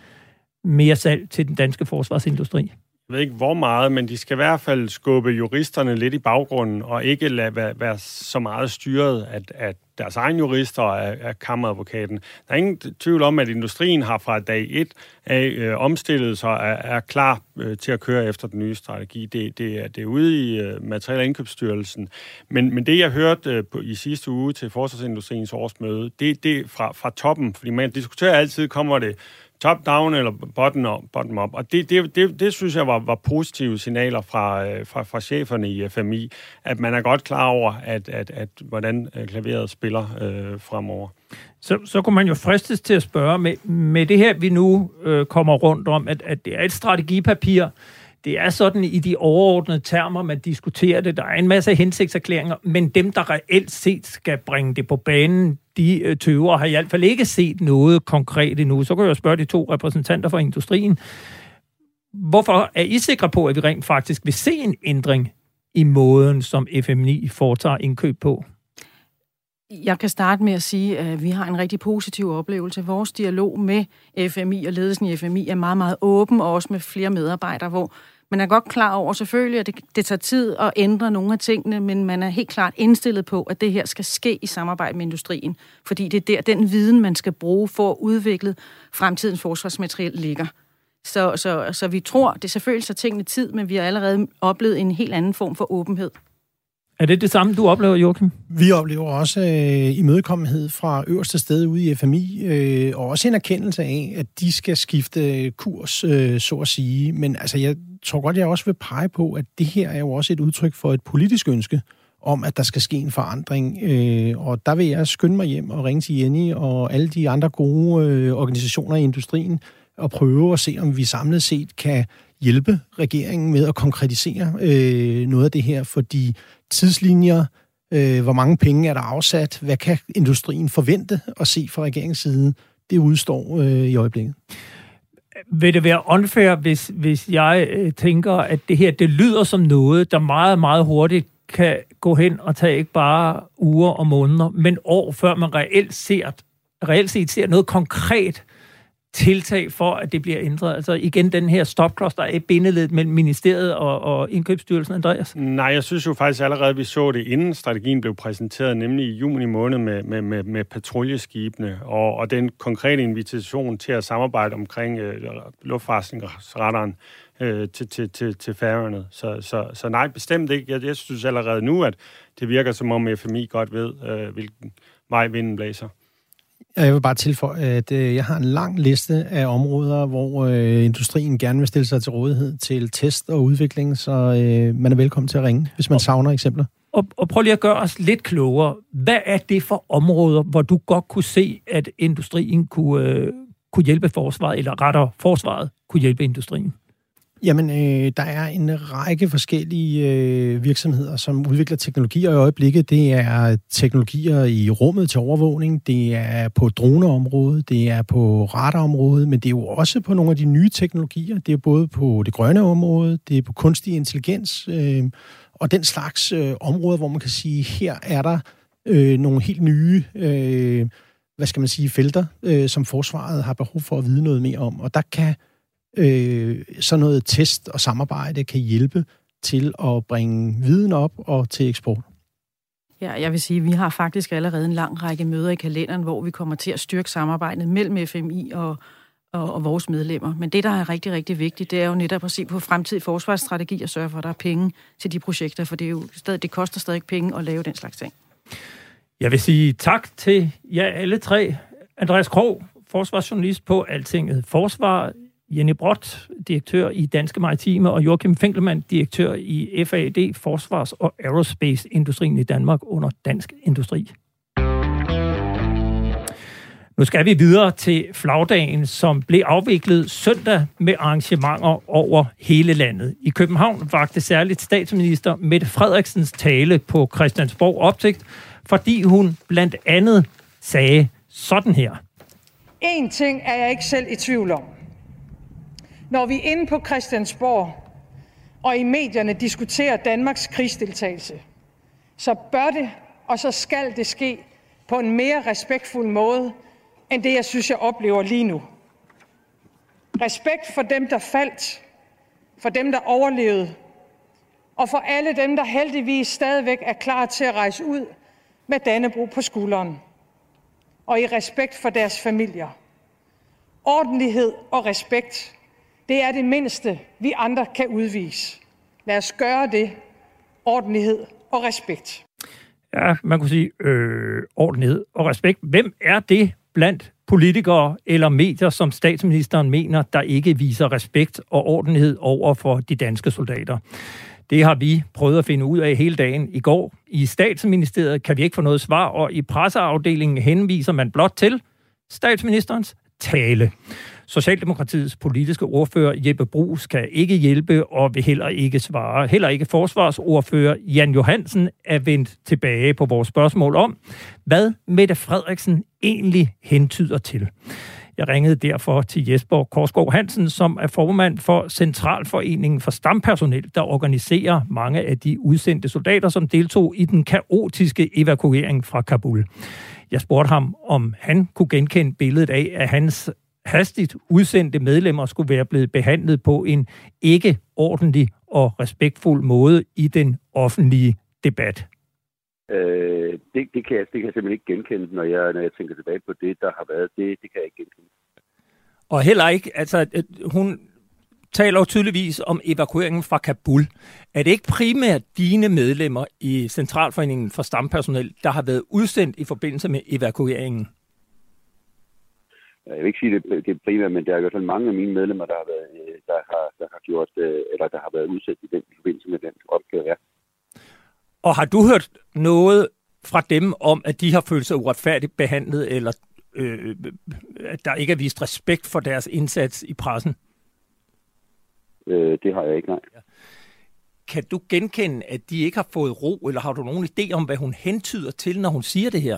mere salg til den danske forsvarsindustri? Jeg ved ikke hvor meget, men de skal i hvert fald skubbe juristerne lidt i baggrunden, og ikke lade være, være så meget styret at, at deres egen jurister og af, af kammeradvokaten. Der er ingen tvivl om, at industrien har fra dag et af øh, omstillet sig og er, er klar øh, til at køre efter den nye strategi. Det, det, er, det er ude i øh, Materiel- og Indkøbsstyrelsen. Men, men det, jeg hørte øh, på, i sidste uge til Forsvarsindustriens årsmøde, det, det er fra, fra toppen, fordi man diskuterer altid, kommer det top-down eller bottom-up. Bottom up. Og det, det, det, det synes jeg var, var positive signaler fra, øh, fra, fra cheferne i FMI, at man er godt klar over, at, at, at hvordan øh, klaveret spiller øh, fremover. Så, så kunne man jo fristes til at spørge, med, med det her, vi nu øh, kommer rundt om, at, at det er et strategipapir, det er sådan i de overordnede termer, man diskuterer det. Der er en masse hensigtserklæringer, men dem, der reelt set skal bringe det på banen, de øh, tøver har i hvert fald ikke set noget konkret endnu. Så kan jeg spørge de to repræsentanter fra industrien. Hvorfor er I sikre på, at vi rent faktisk vil se en ændring i måden, som FMI foretager indkøb på? Jeg kan starte med at sige, at vi har en rigtig positiv oplevelse. Vores dialog med FMI og ledelsen i FMI er meget, meget åben, og også med flere medarbejdere, hvor man er godt klar over selvfølgelig, at det, det tager tid at ændre nogle af tingene, men man er helt klart indstillet på, at det her skal ske i samarbejde med industrien, fordi det er der, den viden, man skal bruge for at udvikle fremtidens forsvarsmateriel ligger. Så, så, så vi tror, det selvfølgelig så tingene tid, men vi har allerede oplevet en helt anden form for åbenhed. Er det det samme, du oplever, Joachim? Vi oplever også øh, imødekommenhed fra øverste sted ude i FMI, øh, og også en erkendelse af, at de skal skifte kurs, øh, så at sige. Men altså, jeg tror godt, jeg også vil pege på, at det her er jo også et udtryk for et politisk ønske om, at der skal ske en forandring. Øh, og der vil jeg skynde mig hjem og ringe til Jenny og alle de andre gode øh, organisationer i industrien og prøve at se, om vi samlet set kan hjælpe regeringen med at konkretisere øh, noget af det her, fordi tidslinjer, øh, hvor mange penge er der afsat, hvad kan industrien forvente at se fra regeringens side, det udstår øh, i øjeblikket. Vil det være unfair, hvis, hvis jeg øh, tænker, at det her det lyder som noget, der meget, meget hurtigt kan gå hen og tage ikke bare uger og måneder, men år før man reelt, ser, reelt set ser noget konkret tiltag for, at det bliver ændret? Altså igen den her stopklods, der er bindeledet mellem ministeriet og, og indkøbsstyrelsen, Andreas? Nej, jeg synes jo faktisk allerede, vi så det, inden strategien blev præsenteret, nemlig i juni måned med, med, med, med patruljeskibene, og, og den konkrete invitation til at samarbejde omkring øh, luftfartsradaren øh, til, til, til, til færøerne. Så, så, så nej, bestemt ikke. Jeg, jeg synes allerede nu, at det virker som om FMI godt ved, øh, hvilken vej vinden blæser. Jeg vil bare tilføje, at øh, jeg har en lang liste af områder, hvor øh, industrien gerne vil stille sig til rådighed til test og udvikling, så øh, man er velkommen til at ringe, hvis man savner eksempler. Og, og prøv lige at gøre os lidt klogere. Hvad er det for områder, hvor du godt kunne se, at industrien kunne, øh, kunne hjælpe forsvaret, eller rettere forsvaret kunne hjælpe industrien? Jamen, øh, der er en række forskellige øh, virksomheder, som udvikler teknologier i øjeblikket. Det er teknologier i rummet til overvågning, det er på droneområdet, det er på radarområdet, men det er jo også på nogle af de nye teknologier. Det er både på det grønne område, det er på kunstig intelligens, øh, og den slags øh, områder, hvor man kan sige, her er der øh, nogle helt nye... Øh, hvad skal man sige, felter, øh, som forsvaret har behov for at vide noget mere om. Og der kan øh, sådan noget test og samarbejde kan hjælpe til at bringe viden op og til eksport. Ja, jeg vil sige, at vi har faktisk allerede en lang række møder i kalenderen, hvor vi kommer til at styrke samarbejdet mellem FMI og, og, og vores medlemmer. Men det, der er rigtig, rigtig vigtigt, det er jo netop at se på fremtidig forsvarsstrategi og sørge for, at der er penge til de projekter, for det, er jo stadig, det koster stadig penge at lave den slags ting. Jeg vil sige tak til jer alle tre. Andreas Krog, forsvarsjournalist på Altinget Forsvar, Jenny Brott, direktør i Danske Maritime, og Joachim Finkelmann, direktør i FAD, Forsvars- og Aerospace-industrien i Danmark under Dansk Industri. Nu skal vi videre til flagdagen, som blev afviklet søndag med arrangementer over hele landet. I København vagte særligt statsminister Mette Frederiksens tale på Christiansborg opsigt, fordi hun blandt andet sagde sådan her. En ting er jeg ikke selv i tvivl om. Når vi inde på Christiansborg og i medierne diskuterer Danmarks krigsdeltagelse, så bør det og så skal det ske på en mere respektfuld måde end det, jeg synes, jeg oplever lige nu. Respekt for dem, der faldt, for dem, der overlevede, og for alle dem, der heldigvis stadigvæk er klar til at rejse ud med Dannebro på skulderen. Og i respekt for deres familier. Ordentlighed og respekt det er det mindste, vi andre kan udvise. Lad os gøre det. Ordentlighed og respekt. Ja, man kunne sige øh, ordentlighed og respekt. Hvem er det blandt politikere eller medier, som statsministeren mener, der ikke viser respekt og ordentlighed over for de danske soldater? Det har vi prøvet at finde ud af hele dagen i går. I statsministeriet kan vi ikke få noget svar, og i presseafdelingen henviser man blot til statsministerens tale. Socialdemokratiets politiske ordfører Jeppe Brugs kan ikke hjælpe og vil heller ikke svare. Heller ikke forsvarsordfører Jan Johansen er vendt tilbage på vores spørgsmål om, hvad Mette Frederiksen egentlig hentyder til. Jeg ringede derfor til Jesper Korsgaard Hansen, som er formand for Centralforeningen for Stampersonel, der organiserer mange af de udsendte soldater, som deltog i den kaotiske evakuering fra Kabul. Jeg spurgte ham, om han kunne genkende billedet af, at hans hastigt udsendte medlemmer skulle være blevet behandlet på en ikke ordentlig og respektfuld måde i den offentlige debat? Øh, det, det, kan jeg, det kan jeg simpelthen ikke genkende, når jeg, når jeg tænker tilbage på det, der har været. Det, det kan jeg ikke genkende. Og heller ikke, altså hun taler jo tydeligvis om evakueringen fra Kabul. Er det ikke primært dine medlemmer i Centralforeningen for Stampersonel, der har været udsendt i forbindelse med evakueringen? Jeg vil ikke sige, det, det er primært, men der er i hvert fald mange af mine medlemmer, der har været, øh, der har, der har gjort, øh, eller der har været udsat i den forbindelse med den opgave, ja. Og har du hørt noget fra dem om, at de har følt sig uretfærdigt behandlet, eller øh, at der ikke er vist respekt for deres indsats i pressen? Øh, det har jeg ikke, nej. Kan du genkende, at de ikke har fået ro, eller har du nogen idé om, hvad hun hentyder til, når hun siger det her?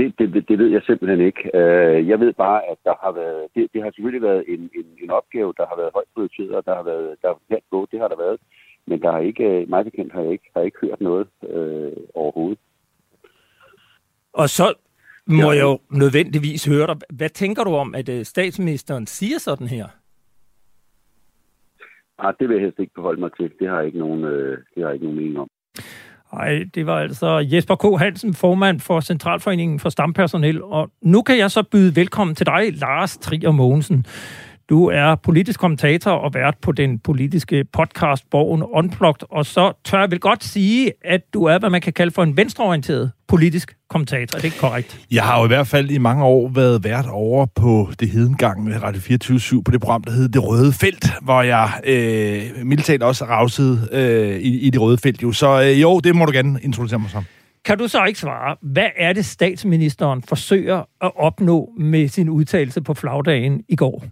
Det, det, det ved jeg simpelthen ikke. Øh, jeg ved bare, at der har været, det, det har selvfølgelig været en, en, en opgave, der har været højt prioriteret, og der har været, der har gå, det har der været. Men der har ikke, mig bekendt har jeg ikke, har jeg ikke hørt noget øh, overhovedet. Og så må ja. jeg jo nødvendigvis høre dig. Hvad tænker du om, at øh, statsministeren siger sådan her? Ah, det vil jeg helst ikke beholde mig til. Det har jeg ikke nogen, øh, det har jeg ikke nogen mening om. Nej, det var altså Jesper K. Hansen, formand for Centralforeningen for Stampersonel. Og nu kan jeg så byde velkommen til dig, Lars Trier Mogensen. Du er politisk kommentator og vært på den politiske podcast Borgen Unplugged, og så tør jeg vel godt sige, at du er, hvad man kan kalde for en venstreorienteret politisk kommentator. Er det ikke korrekt? Jeg har jo i hvert fald i mange år været vært over på det hedengang med Radio 24 på det program, der hed Det Røde Felt, hvor jeg øh, militært også ravsede øh, i, i Det Røde Felt. Jo. Så øh, jo, det må du gerne introducere mig som. Kan du så ikke svare, hvad er det statsministeren forsøger at opnå med sin udtalelse på flagdagen i går?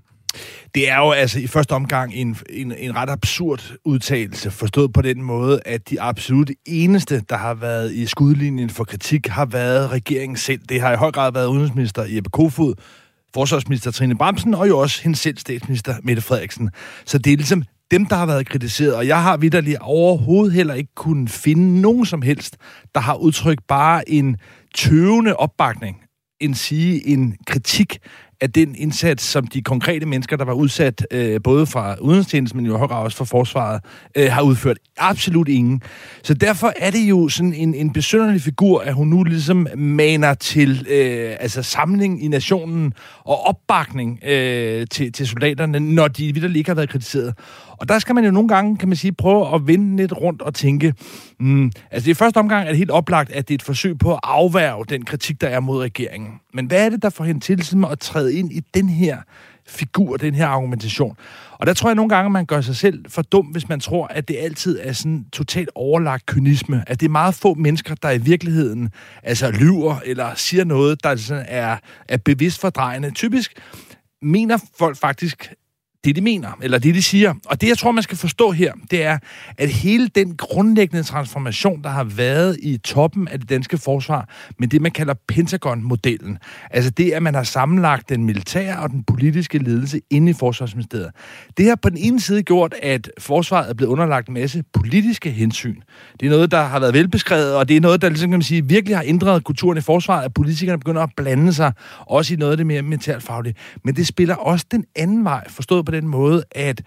Det er jo altså i første omgang en, en, en ret absurd udtalelse, forstået på den måde, at de absolut eneste, der har været i skudlinjen for kritik, har været regeringen selv. Det har i høj grad været udenrigsminister Jeppe Kofod, forsvarsminister Trine Bramsen, og jo også hendes selv statsminister Mette Frederiksen. Så det er ligesom dem, der har været kritiseret, og jeg har vidderlig overhovedet heller ikke kunnet finde nogen som helst, der har udtrykt bare en tøvende opbakning, en sige en kritik at den indsats, som de konkrete mennesker, der var udsat, øh, både fra udenrigstjenesten, men jo højere også fra forsvaret, øh, har udført. Absolut ingen. Så derfor er det jo sådan en, en besynderlig figur, at hun nu ligesom maner til øh, altså samling i nationen og opbakning øh, til, til soldaterne, når de vidderligt ikke har været kritiseret. Og der skal man jo nogle gange, kan man sige, prøve at vende lidt rundt og tænke, mm, altså i første omgang er det helt oplagt, at det er et forsøg på at afværge den kritik, der er mod regeringen. Men hvad er det, der får hende til ligesom at træde ind i den her figur, den her argumentation. Og der tror jeg nogle gange, man gør sig selv for dum, hvis man tror, at det altid er sådan totalt overlagt kynisme. At det er meget få mennesker, der i virkeligheden altså lyver eller siger noget, der sådan er, er bevidst fordrejende. Typisk mener folk faktisk, det, de mener, eller det, de siger. Og det, jeg tror, man skal forstå her, det er, at hele den grundlæggende transformation, der har været i toppen af det danske forsvar, med det, man kalder Pentagon-modellen, altså det, at man har sammenlagt den militære og den politiske ledelse inde i Forsvarsministeriet, det har på den ene side gjort, at forsvaret er blevet underlagt en masse politiske hensyn. Det er noget, der har været velbeskrevet, og det er noget, der ligesom, kan man sige, virkelig har ændret kulturen i forsvaret, at politikerne begynder at blande sig, også i noget af det mere militærfaglige. Men det spiller også den anden vej, forstået på den måde, at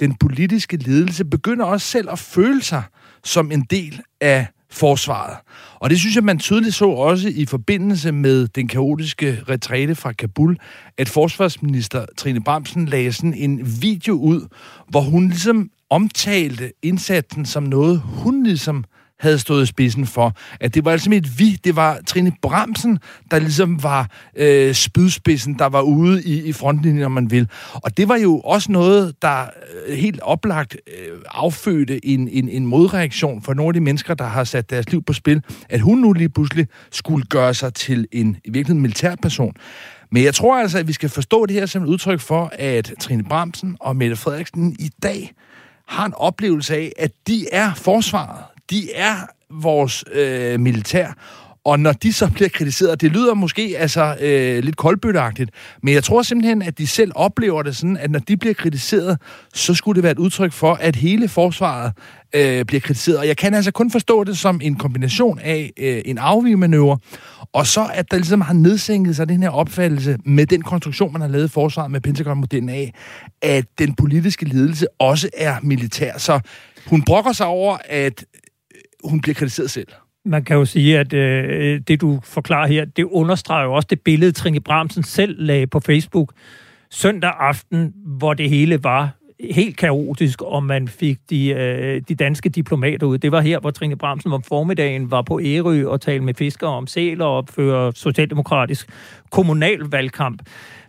den politiske ledelse begynder også selv at føle sig som en del af forsvaret. Og det synes jeg, man tydeligt så også i forbindelse med den kaotiske retræte fra Kabul, at forsvarsminister Trine Bramsen lagde sådan en video ud, hvor hun ligesom omtalte indsatsen som noget, hun ligesom havde stået i spidsen for. At det var altså et vi, det var Trine Bramsen, der ligesom var øh, spydspidsen, der var ude i, i frontlinjen, om man vil. Og det var jo også noget, der øh, helt oplagt øh, affødte en, en, en modreaktion for nogle af de mennesker, der har sat deres liv på spil, at hun nu lige pludselig skulle gøre sig til en i virkeligheden militærperson. Men jeg tror altså, at vi skal forstå det her som et udtryk for, at Trine Bramsen og Mette Frederiksen i dag har en oplevelse af, at de er forsvaret de er vores øh, militær. Og når de så bliver kritiseret, det lyder måske altså øh, lidt koldbøtteagtigt, men jeg tror simpelthen, at de selv oplever det sådan, at når de bliver kritiseret, så skulle det være et udtryk for, at hele forsvaret øh, bliver kritiseret. Og jeg kan altså kun forstå det som en kombination af øh, en afvigemanøvre, og så at der ligesom har nedsænket sig den her opfattelse med den konstruktion, man har lavet i forsvaret med Pentagon-modellen af, at den politiske ledelse også er militær. Så hun brokker sig over, at hun bliver kritiseret selv. Man kan jo sige, at øh, det, du forklarer her, det understreger jo også det billede, Trine Bramsen selv lagde på Facebook søndag aften, hvor det hele var helt kaotisk, og man fik de, øh, de danske diplomater ud. Det var her, hvor Trine Bramsen om formiddagen var på Ærø og talte med fiskere om sæler og opfører socialdemokratisk kommunalvalgkamp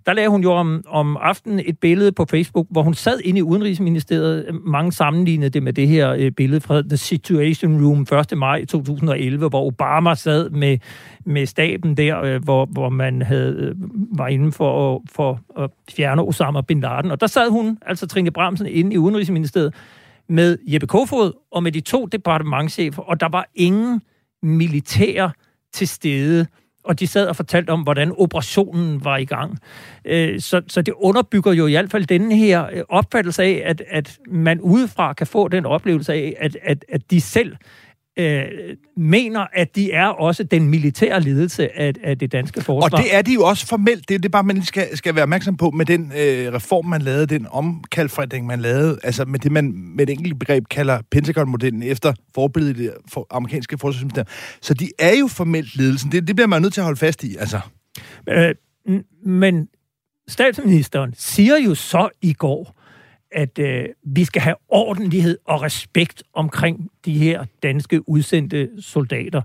der lagde hun jo om, om aftenen et billede på Facebook, hvor hun sad inde i Udenrigsministeriet. Mange sammenlignede det med det her øh, billede fra The Situation Room 1. maj 2011, hvor Obama sad med, med staben der, øh, hvor, hvor man havde, øh, var inde for at, for at fjerne Osama Bin Laden. Og der sad hun, altså Trine Bramsen, inde i Udenrigsministeriet med Jeppe Kofod og med de to departementchefer, og der var ingen militær til stede og de sad og fortalte om, hvordan operationen var i gang. Øh, så, så det underbygger jo i hvert fald denne her øh, opfattelse af, at, at man udefra kan få den oplevelse af, at, at, at de selv øh, mener, at de er også den militære ledelse af, af det danske forsvar. Og det er de jo også formelt. Det er det bare, man skal, skal være opmærksom på med den øh, reform, man lavede, den omkalfredning, man lavede, altså med det, man med et enkelt begreb kalder Pentagon-modellen efter forbilledet for amerikanske forsvarsminister. Så de er jo formelt ledelsen. Det, det bliver man nødt til at holde fast i, altså. Øh, men statsministeren siger jo så i går, at øh, vi skal have ordentlighed og respekt omkring de her danske udsendte soldater.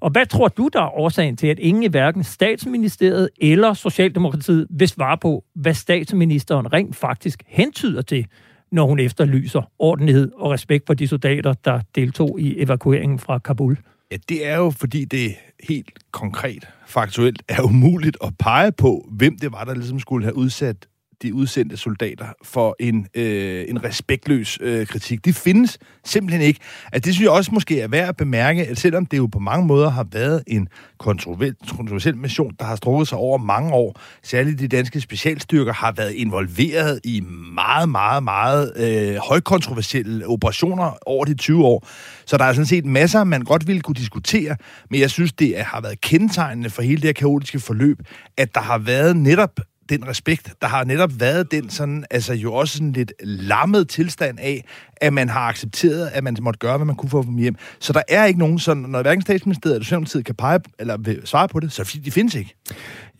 Og hvad tror du, der er årsagen til, at ingen i hverken statsministeriet eller Socialdemokratiet vil svare på, hvad statsministeren rent faktisk hentyder til, når hun efterlyser ordentlighed og respekt for de soldater, der deltog i evakueringen fra Kabul? Ja, det er jo, fordi det helt konkret, faktuelt, er umuligt at pege på, hvem det var, der ligesom skulle have udsat de udsendte soldater for en, øh, en respektløs øh, kritik. De findes simpelthen ikke. At det synes jeg også måske er værd at bemærke, at selvom det jo på mange måder har været en kontroversiel mission, der har strukket sig over mange år, særligt de danske specialstyrker har været involveret i meget, meget, meget øh, højkontroversielle operationer over de 20 år. Så der er sådan set masser, man godt ville kunne diskutere, men jeg synes, det har været kendetegnende for hele det her kaotiske forløb, at der har været netop den respekt. Der har netop været den sådan, altså jo også sådan lidt lammet tilstand af, at man har accepteret, at man måtte gøre, hvad man kunne få dem hjem. Så der er ikke nogen sådan, når hverken statsministeriet eller Socialdemokratiet kan pege, eller svare på det, så de findes ikke.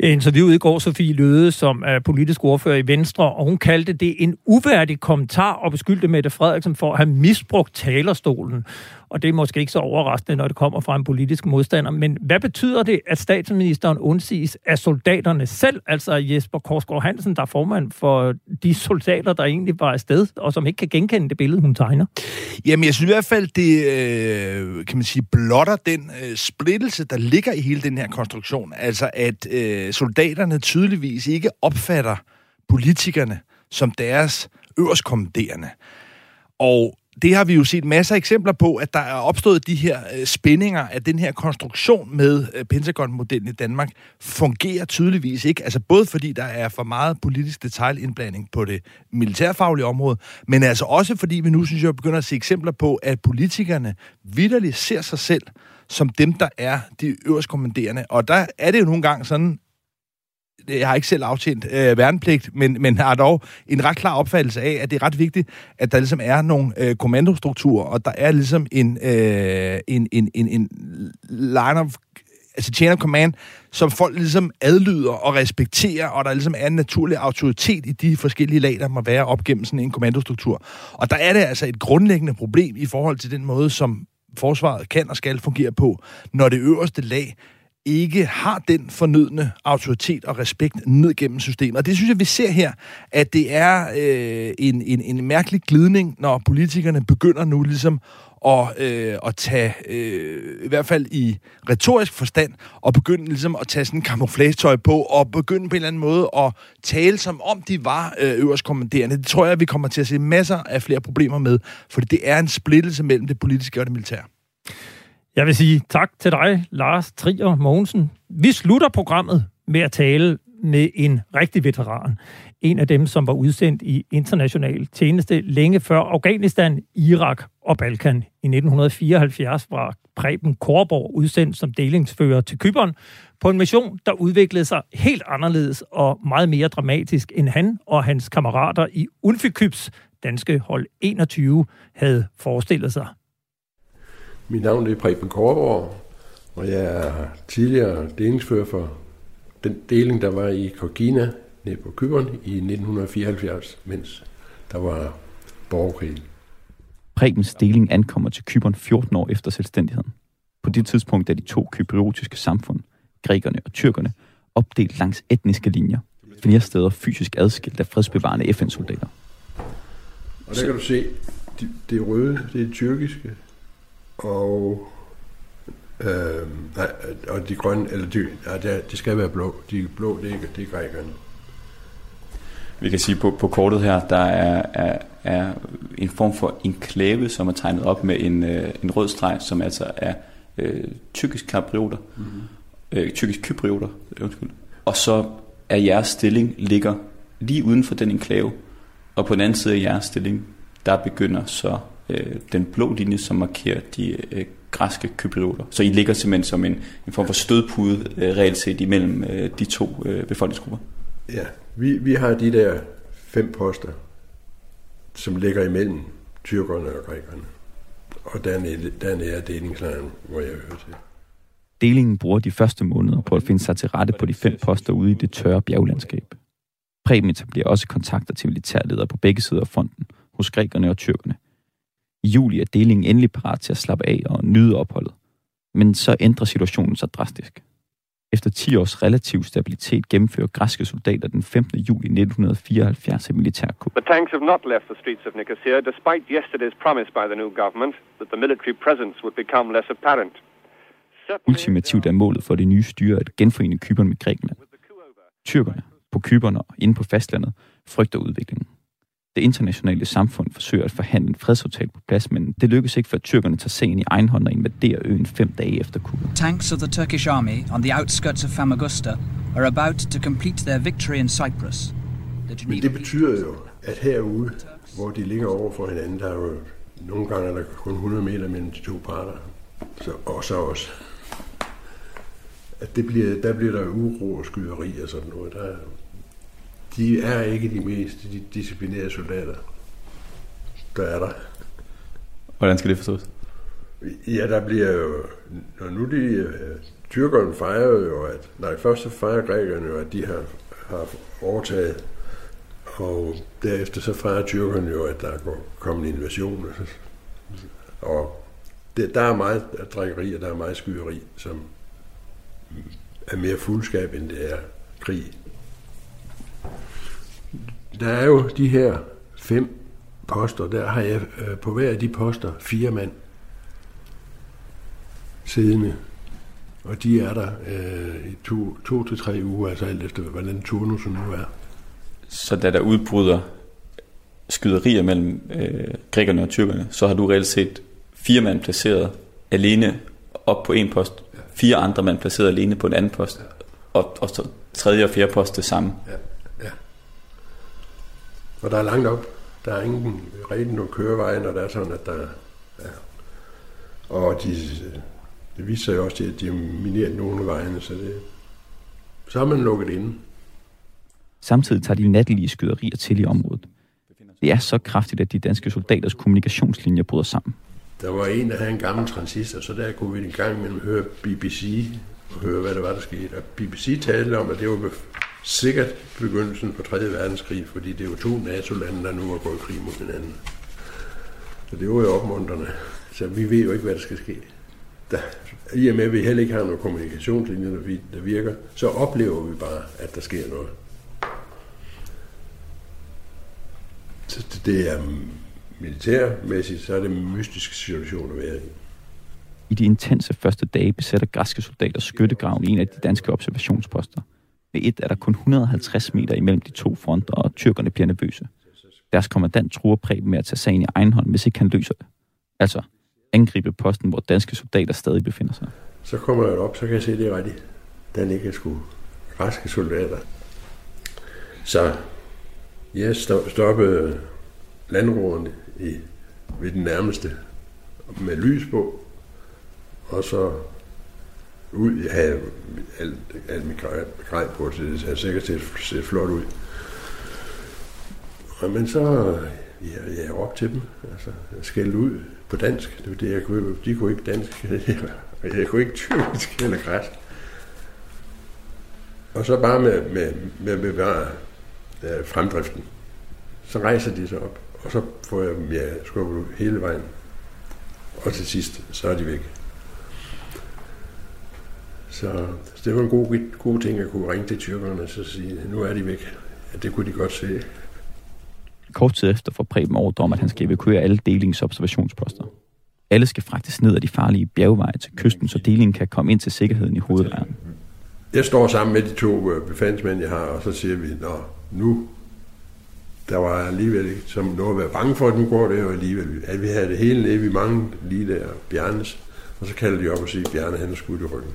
Interviewet i går Sofie Løde, som er politisk ordfører i Venstre, og hun kaldte det en uværdig kommentar og beskyldte Mette Frederiksen for at have misbrugt talerstolen og det er måske ikke så overraskende, når det kommer fra en politisk modstander. Men hvad betyder det, at statsministeren undsiges af soldaterne selv, altså Jesper Korsgaard Hansen, der er formand for de soldater, der egentlig var afsted, og som ikke kan genkende det billede, hun tegner? Jamen, jeg synes i hvert fald, det øh, kan man sige, blotter den øh, splittelse, der ligger i hele den her konstruktion. Altså, at øh, soldaterne tydeligvis ikke opfatter politikerne som deres øverstkommanderende. Og det har vi jo set masser af eksempler på, at der er opstået de her øh, spændinger, at den her konstruktion med øh, Pentagon-modellen i Danmark fungerer tydeligvis ikke. Altså både fordi der er for meget politisk detaljindblanding på det militærfaglige område, men altså også fordi vi nu, synes jeg, begynder at se eksempler på, at politikerne vidderligt ser sig selv som dem, der er de øverste kommanderende. Og der er det jo nogle gange sådan, jeg har ikke selv aftjent øh, værnepligt, men, men har dog en ret klar opfattelse af, at det er ret vigtigt, at der ligesom er nogle øh, kommandostrukturer, og der er ligesom en, øh, en, en, en, en line of altså chain of command, som folk ligesom adlyder og respekterer, og der ligesom er en naturlig autoritet i de forskellige lag, der må være op gennem sådan en kommandostruktur. Og der er det altså et grundlæggende problem i forhold til den måde, som forsvaret kan og skal fungere på, når det øverste lag ikke har den fornødne autoritet og respekt ned gennem systemet. Og det synes jeg, vi ser her, at det er øh, en, en, en mærkelig glidning, når politikerne begynder nu ligesom at, øh, at tage, øh, i hvert fald i retorisk forstand, og begynde ligesom at tage sådan en kamuflagetøj på, og begynde på en eller anden måde at tale som om de var øh, øverstkommanderende. Det tror jeg, vi kommer til at se masser af flere problemer med, fordi det er en splittelse mellem det politiske og det militære. Jeg vil sige tak til dig, Lars Trier Mogensen. Vi slutter programmet med at tale med en rigtig veteran. En af dem, som var udsendt i international tjeneste længe før Afghanistan, Irak og Balkan. I 1974 var Preben Korborg udsendt som delingsfører til Kyberen på en mission, der udviklede sig helt anderledes og meget mere dramatisk, end han og hans kammerater i Ulfikybs danske hold 21 havde forestillet sig. Mit navn er Preben Korborg, og jeg er tidligere delingsfører for den deling, der var i Korgina nede på Kyberen i 1974, mens der var borgerkrig. Prebens deling ankommer til Kyberen 14 år efter selvstændigheden. På det tidspunkt er de to kypriotiske samfund, grækerne og tyrkerne, opdelt langs etniske linjer, flere steder fysisk adskilt af fredsbevarende FN-soldater. Og der kan du se, de, det røde, det er tyrkiske, og, øh, nej, og de grønne, eller de, ja, de skal være blå. De blå, det er, det er grækerne. Vi kan sige på, på kortet her, der er, er, er en form for enklave, som er tegnet op med en, øh, en rød streg, som altså er øh, tyrkisk kaprioter, mm-hmm. øh, tyrkisk kyprioter, undskyld. Og så er jeres stilling ligger lige uden for den enklave, og på den anden side af jeres stilling, der begynder så øh, den blå linje, som markerer de øh, græske kyprioter. Så I ligger simpelthen som en, en form for stødpude øh, reelt set imellem øh, de to øh, befolkningsgrupper. Ja, vi, vi har de der fem poster, som ligger imellem tyrkerne og grækerne. Og dernede, dernede er delingslejren, hvor jeg hører til. Delingen bruger de første måneder på at finde sig til rette på de fem poster ude i det tørre bjerglandskab. Preben etablerer også kontakter til militærledere på begge sider af fronten, hos grækerne og tyrkerne. I juli er delingen endelig parat til at slappe af og nyde opholdet. Men så ændrer situationen sig drastisk. Efter 10 års relativ stabilitet gennemfører græske soldater den 15. juli 1974 et militærkup. The tanks have not left the streets of Nicosia, despite yesterday's promise by the new government that the military presence would become less apparent. Ultimativt er målet for det nye styre at genforene Kyberen med Grækenland. Tyrkerne på Kyberen og inde på fastlandet frygter udviklingen. Det internationale samfund forsøger at forhandle en fredsaftale på plads, men det lykkes ikke, før tyrkerne tager sagen i egen hånd og invaderer øen fem dage efter kuppet. Tanks of the Turkish army on the outskirts of Famagusta are about to complete their victory in Cyprus. Men det betyder jo, at herude, hvor de ligger over for hinanden, der er jo nogle gange er der kun 100 meter mellem de to parter, så, og så også at det bliver, der bliver der uro og skyderi og sådan noget. Der, de er ikke de mest disciplinerede soldater, der er der. Hvordan skal det forstås? Ja, der bliver jo, når nu de, uh, tyrkerne fejrer jo, at, nej, først så fejrer grækerne jo, at de har, har overtaget, og derefter så fejrer tyrkerne jo, at der er kommet en invasion. Og det, der er meget drikkeri, og der er meget skyderi, som er mere fuldskab, end det er krig. Der er jo de her fem poster, der har jeg øh, på hver af de poster fire mand siddende. Og de er der øh, i to, to til tre uger, altså alt efter, hvordan turnusen nu er. Så da der udbryder skyderier mellem øh, grækerne og tyrkerne, så har du reelt set fire mand placeret alene op på en post, fire andre mand placeret alene på en anden post, og, og så tredje og fjerde post det samme. Ja, ja. Og der er langt op. Der er ingen rigtig nogen køreveje, når der er sådan, at der ja. Og de, det viser sig også, at de har mineret nogle af vejene, så det, så har man lukket ind. Samtidig tager de natlige skyderier til i området. Det er så kraftigt, at de danske soldaters kommunikationslinjer bryder sammen. Der var en, der havde en gammel transistor, så der kunne vi en gang imellem høre BBC og høre, hvad der var, der skete. Og BBC talte om, at det var sikkert begyndelsen på 3. verdenskrig, fordi det var to NATO-lande, der nu har gået i krig mod hinanden. Så det var jo opmuntrende. Så vi ved jo ikke, hvad der skal ske. Der, I og med, at vi heller ikke har nogen kommunikationslinjer, der virker, så oplever vi bare, at der sker noget. Så det er militærmæssigt, så er det en mystisk situation at være i. I de intense første dage besætter græske soldater skyttegraven i en af de danske observationsposter. Ved et er der kun 150 meter imellem de to fronter, og tyrkerne bliver nervøse. Deres kommandant truer Preben med at tage sagen i egen hånd, hvis ikke han løser det. Altså angribe posten, hvor danske soldater stadig befinder sig. Så kommer jeg op, så kan jeg se, det er rigtigt. Den ikke sgu raske soldater. Så jeg stoppede landroren i, ved den nærmeste med lys på, og så ud, jeg havde alt, alt mit grej på, så det havde sikkert set, set flot ud. Og, men så, ja, jeg op til dem, altså skældte ud på dansk, det var det, jeg kunne, de kunne ikke dansk, *laughs* jeg kunne ikke tyrkisk eller græsk. Og så bare med, med, med at bevare øh, fremdriften. Så rejser de sig op, og så får jeg dem ja, skubbet hele vejen. Og til sidst, så er de væk. Så det var en god, god ting at kunne ringe til tyrkerne og så sige, nu er de væk. Ja, det kunne de godt se. Kort tid efter får Preben ordre om, at han skal evakuere alle delings observationsposter. Alle skal fragtes ned ad de farlige bjergveje til kysten, så delingen kan komme ind til sikkerheden i hovedlejren. Jeg står sammen med de to øh, befandsmænd, jeg har, og så siger vi, Nå, nu, der var alligevel ikke som noget at være bange for, at nu går det jo alligevel. At vi havde det hele nede, vi mange lige der, Bjarnes, og så kalder de op og siger, Bjarne han er skudt i ryggen.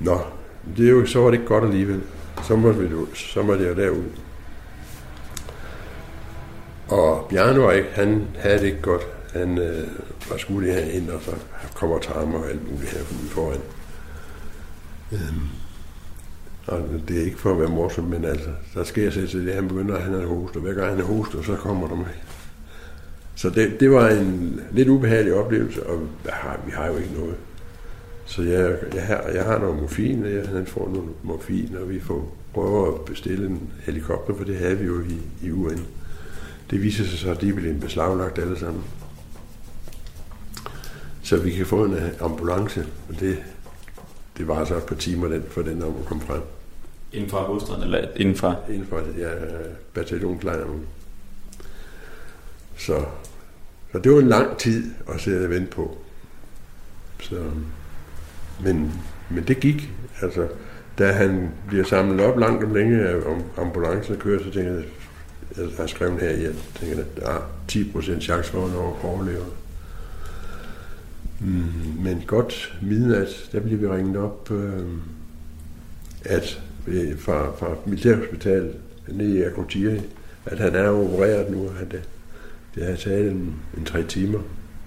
Nå, det er jo, så var det ikke godt alligevel. Så måtte vi så måtte jeg derud. Og Bjarne var ikke, han havde det ikke godt. Han øh, var skudt herind, og så kommer tarmer og alt muligt her foran. Øhm, og det er ikke for at være morsom, men altså, der sker sig til det, han begynder, at han er hoster. og hver gang han er hoster, så kommer der med. Så det, det var en lidt ubehagelig oplevelse, og har, vi har jo ikke noget. Så jeg, jeg, har, jeg har noget morfin, og jeg, han får noget morfin, og vi får prøver at bestille en helikopter, for det havde vi jo i, i UN. Det viser sig så, at de blev beslaglagt alle sammen. Så vi kan få en ambulance, og det, det var så et par timer den, for den om at komme frem. Inden for hovedstaden, eller inden for? Inden for, ja, bataljonslejren. Så, så det var en lang tid at sidde og vente på. Så, men, men det gik. Altså, da han bliver samlet op langt om længe, af ambulancen kører, så tænker jeg, jeg har skrevet her jeg tænker, at der er 10% chance for, at han overlever. Mm, men godt midnat, der bliver vi ringet op, øh, at øh, fra, fra militærhospitalet nede i Akutiri, at han er opereret nu, at det, det har taget en, en tre timer.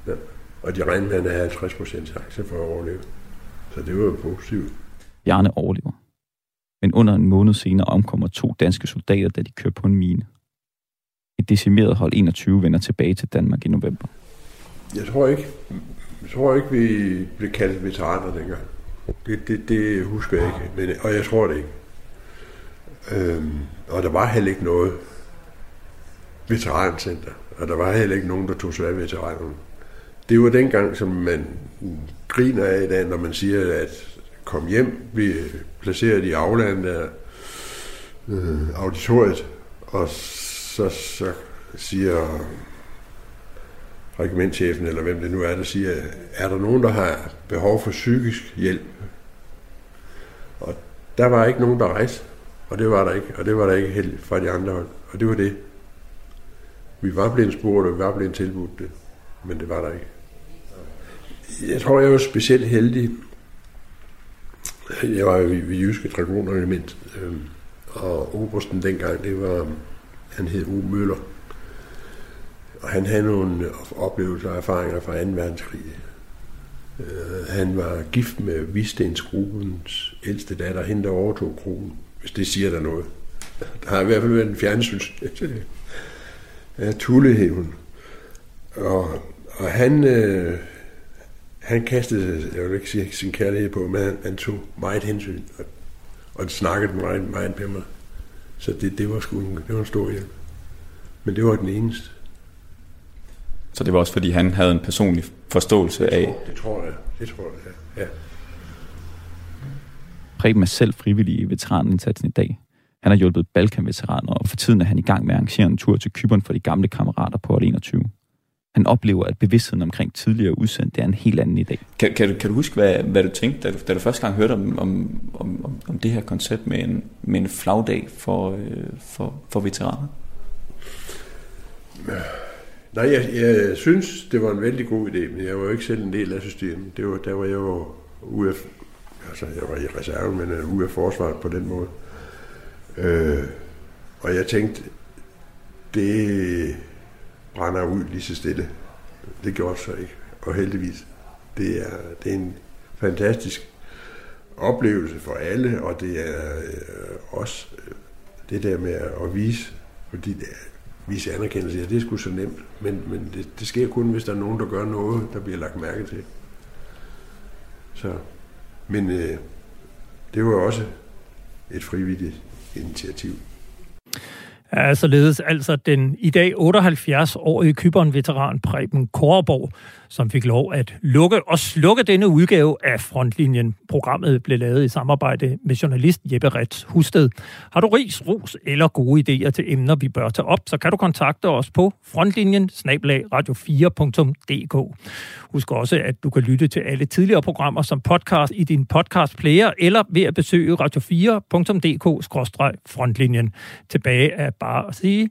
Ja. Og de regner med, at han har 50 procent chance for at overleve. Så det var jo positivt. Bjarne overlever. Men under en måned senere omkommer to danske soldater, da de kører på en mine. Et decimeret hold 21 vender tilbage til Danmark i november. Jeg tror ikke, jeg tror ikke vi blev kaldt veteraner dengang. Det, det, det husker jeg ikke, men, og jeg tror det ikke. Øhm, og der var heller ikke noget veterancenter, og der var heller ikke nogen, der tog sig af veteranerne. Det var dengang, som man griner af i dag, når man siger, at kom hjem, vi placerede i aflandet af øh, auditoriet, og så, så siger regimentchefen, eller hvem det nu er, der siger, er der nogen, der har behov for psykisk hjælp? Og der var ikke nogen, der rejste, og det var der ikke, og det var der ikke helt fra de andre hold, og det var det. Vi var blevet spurgt, og vi var blevet tilbudt det, men det var der ikke. Jeg tror, jeg var specielt heldig. Jeg var jo ved Jyske Dragoneregiment, øh, og obersten dengang, det var, han hed U. Møller. Og han havde nogle oplevelser og erfaringer fra 2. verdenskrig. Øh, han var gift med Vistensgruppens ældste datter, hende der overtog gruppen, hvis det siger der noget. Der har i hvert fald været en fjernsyns. Ja, Tulle hun. Og, og han, øh, han kastede, jeg vil ikke sige sin kærlighed på, men han, han tog meget hensyn, og, og snakkede meget, meget med mig. Så det, det var sgu en, det var en stor hjælp. Men det var den eneste. Så det var også, fordi han havde en personlig forståelse af... Det tror jeg. Det tror jeg, ja. Preben er selv frivillig i veteranindsatsen i dag. Han har hjulpet Balkan-veteraner, og for tiden er han i gang med at arrangere en tur til Kyberen for de gamle kammerater på 21. Han oplever, at bevidstheden omkring tidligere udsendte er en helt anden i dag. Kan, kan, du, kan du huske, hvad, hvad du tænkte, da du, da du første gang hørte om, om, om, om det her koncept med en, med en flagdag for, øh, for, for veteraner? Nej, jeg, jeg synes, det var en vældig god idé, men jeg var jo ikke selv en del af systemet. Det var, der var jeg jo ude af, altså jeg var i reserven, men ude af forsvaret på den måde. Øh, og jeg tænkte, det brænder ud lige så stille. Det gjorde det så ikke, og heldigvis. Det er, det er en fantastisk oplevelse for alle, og det er øh, også øh, det der med at vise, fordi det er, vise anerkendelse, ja, det er sgu så nemt, men, men det, det sker kun, hvis der er nogen, der gør noget, der bliver lagt mærke til. Så, men øh, det var også et frivilligt initiativ er således altså den i dag 78-årige Kyberen-veteran Preben Korborg, som fik lov at lukke og slukke denne udgave af Frontlinjen. Programmet blev lavet i samarbejde med journalist Jeppe Rets Husted. Har du ris, ros eller gode idéer til emner, vi bør tage op, så kan du kontakte os på frontlinjen radio4.dk. Husk også, at du kan lytte til alle tidligere programmer som podcast i din podcast player eller ved at besøge radio4.dk-frontlinjen. Tilbage af bare at sige